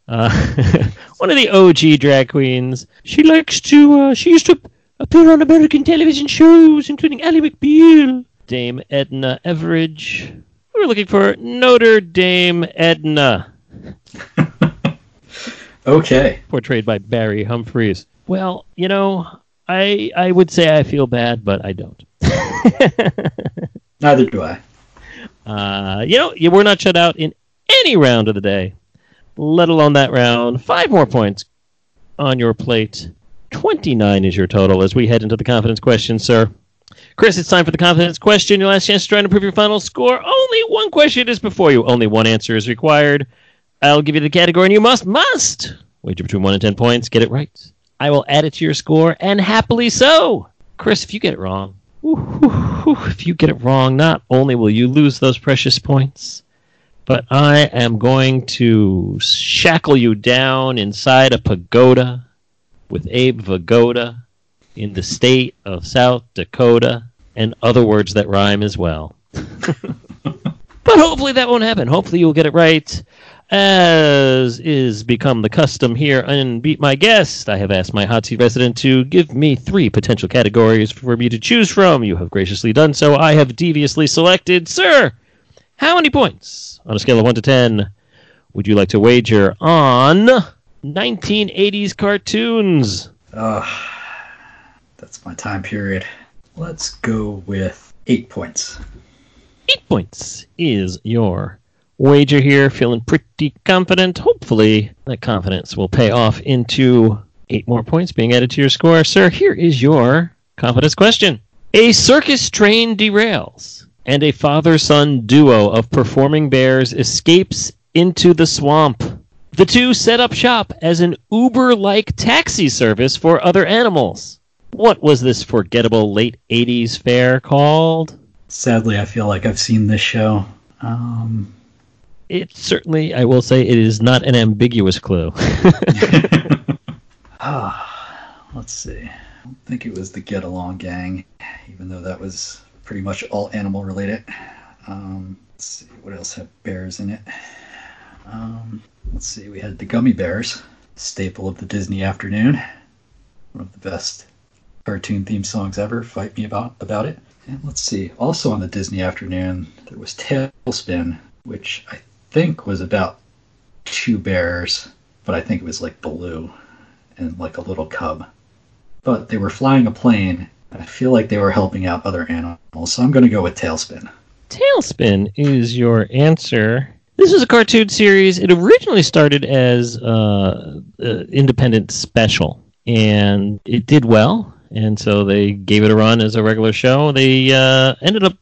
Uh, one of the OG drag queens. She likes to. Uh, she used to appear on American television shows, including Ally McBeal. Dame Edna Everage. We're looking for Notre Dame Edna. okay. Portrayed by Barry Humphries. Well, you know, I I would say I feel bad, but I don't. Neither do I. Uh, you know, you were not shut out in any round of the day, let alone that round. Five more points on your plate. 29 is your total as we head into the confidence question, sir. Chris, it's time for the confidence question. Your last chance to try and improve your final score. Only one question is before you. Only one answer is required. I'll give you the category, and you must, must wager between 1 and 10 points. Get it right. I will add it to your score, and happily so. Chris, if you get it wrong, if you get it wrong, not only will you lose those precious points, but I am going to shackle you down inside a pagoda with Abe Vigoda in the state of South Dakota and other words that rhyme as well. but hopefully that won't happen. Hopefully you'll get it right. As is become the custom here and Beat My Guest, I have asked my hot seat resident to give me three potential categories for me to choose from. You have graciously done so. I have deviously selected. Sir, how many points on a scale of 1 to 10 would you like to wager on 1980s cartoons? Uh, that's my time period. Let's go with eight points. Eight points is your wager here. Feeling pretty confident. Hopefully, that confidence will pay off into eight more points being added to your score. Sir, here is your confidence question. A circus train derails, and a father son duo of performing bears escapes into the swamp. The two set up shop as an Uber like taxi service for other animals. What was this forgettable late 80s fair called? Sadly, I feel like I've seen this show. Um, it certainly, I will say, it is not an ambiguous clue. ah, let's see. I don't think it was the Get Along Gang, even though that was pretty much all animal related. Um, let's see, what else had bears in it? Um, let's see, we had the Gummi Bears, staple of the Disney afternoon. One of the best cartoon theme songs ever. Fight me about about it. And let's see. Also on the Disney afternoon, there was TaleSpin, which I think was about two bears, but I think it was like Baloo and like a little cub. But they were flying a plane. I feel like they were helping out other animals, so I'm going to go with TaleSpin. TaleSpin is your answer. This was a cartoon series. It originally started as uh, an independent special, and it did well. And so they gave it a run as a regular show. They uh, ended up,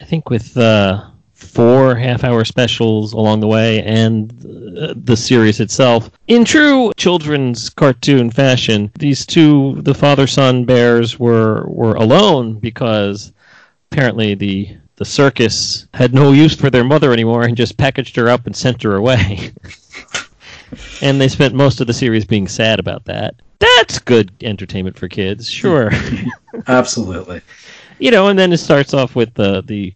I think, with uh, four half-hour specials along the way, and uh, the series itself. In true children's cartoon fashion, these two, the father-son bears, were were alone because apparently the the circus had no use for their mother anymore and just packaged her up and sent her away. and they spent most of the series being sad about that. That's good entertainment for kids, sure. Absolutely. You know, and then it starts off with the the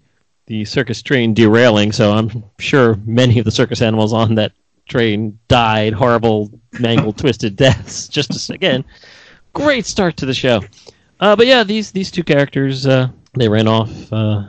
the circus train derailing. So I'm sure many of the circus animals on that train died horrible, mangled, twisted deaths. Just to, again, great start to the show. Uh, but yeah, these these two characters uh, they ran off, uh,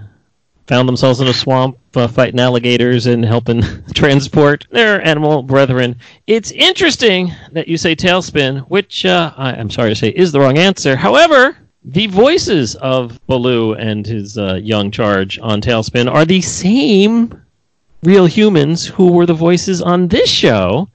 found themselves in a swamp, uh, fighting alligators and helping transport their animal brethren. It's interesting that you say TaleSpin, which uh, I, I'm sorry to say is the wrong answer. However, the voices of Baloo and his uh, young charge on TaleSpin are the same real humans who were the voices on this show.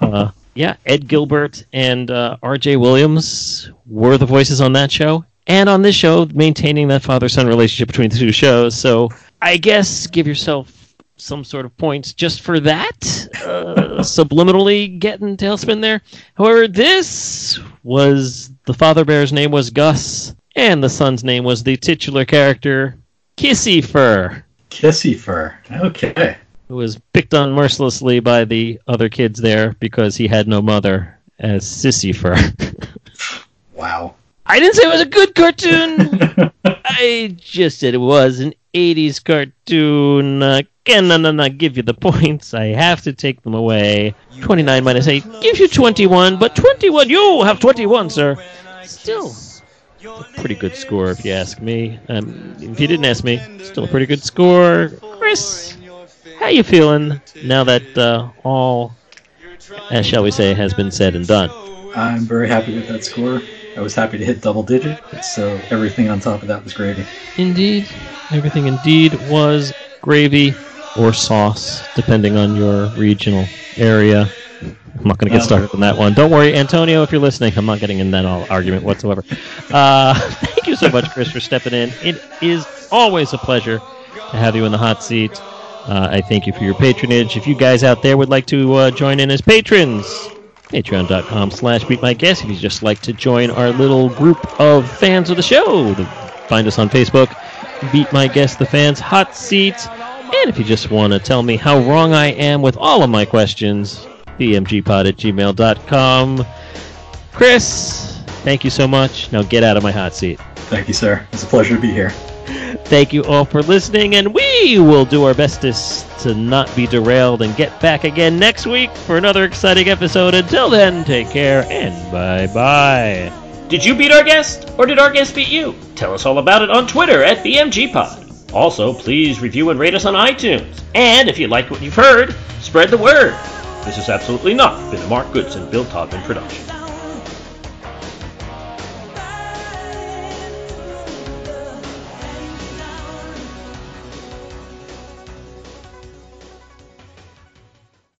Uh, yeah, Ed Gilbert and uh, R.J. Williams were the voices on that show, and on this show, maintaining that father-son relationship between the two shows. So I guess give yourself some sort of points just for that, uh, subliminally getting TaleSpin there. However, this was the father bear's name was Gus, and the son's name was the titular character, Kissyfur. Kissy Fur. Okay. Who was picked on mercilessly by the other kids there because he had no mother as Sissy Fur. wow. I didn't say it was a good cartoon. I just said it was an 80s cartoon. Uh, can I not give you the points? I have to take them away. 29 minus 8 gives you 21, but 21, you have 21, sir. Still a pretty good score, if you ask me. Um, if you didn't ask me, still a pretty good score. Chris, how you feeling now that uh, all, as shall we say, has been said and done? I'm very happy with that score. I was happy to hit double digits, so everything on top of that was gravy. Indeed. Everything indeed was gravy or sauce, depending on your regional area. I'm not going to get started on that one. Don't worry, Antonio, if you're listening, I'm not getting in that argument whatsoever. Uh, thank you so much, Chris, for stepping in. It is always a pleasure to have you in the hot seat. Uh, I thank you for your patronage. If you guys out there would like to uh, join in as patrons, patreon.com slash beat my guest. If you just like to join our little group of fans of the show, find us on Facebook, Beat My Guest, the Fans Hot Seat. And if you just want to tell me how wrong I am with all of my questions, bmgpod at gmail.com. Chris, thank you so much. Now get out of my hot seat. Thank you, sir. It's a pleasure to be here. Thank you all for listening, and we will do our bestest to not be derailed and get back again next week for another exciting episode. Until then, take care and bye bye. Did you beat our guest, or did our guest beat you? Tell us all about it on Twitter at BMGPod. Also, please review and rate us on iTunes. And if you like what you've heard, spread the word. This has absolutely not been a Mark Goodson Bill Todman production.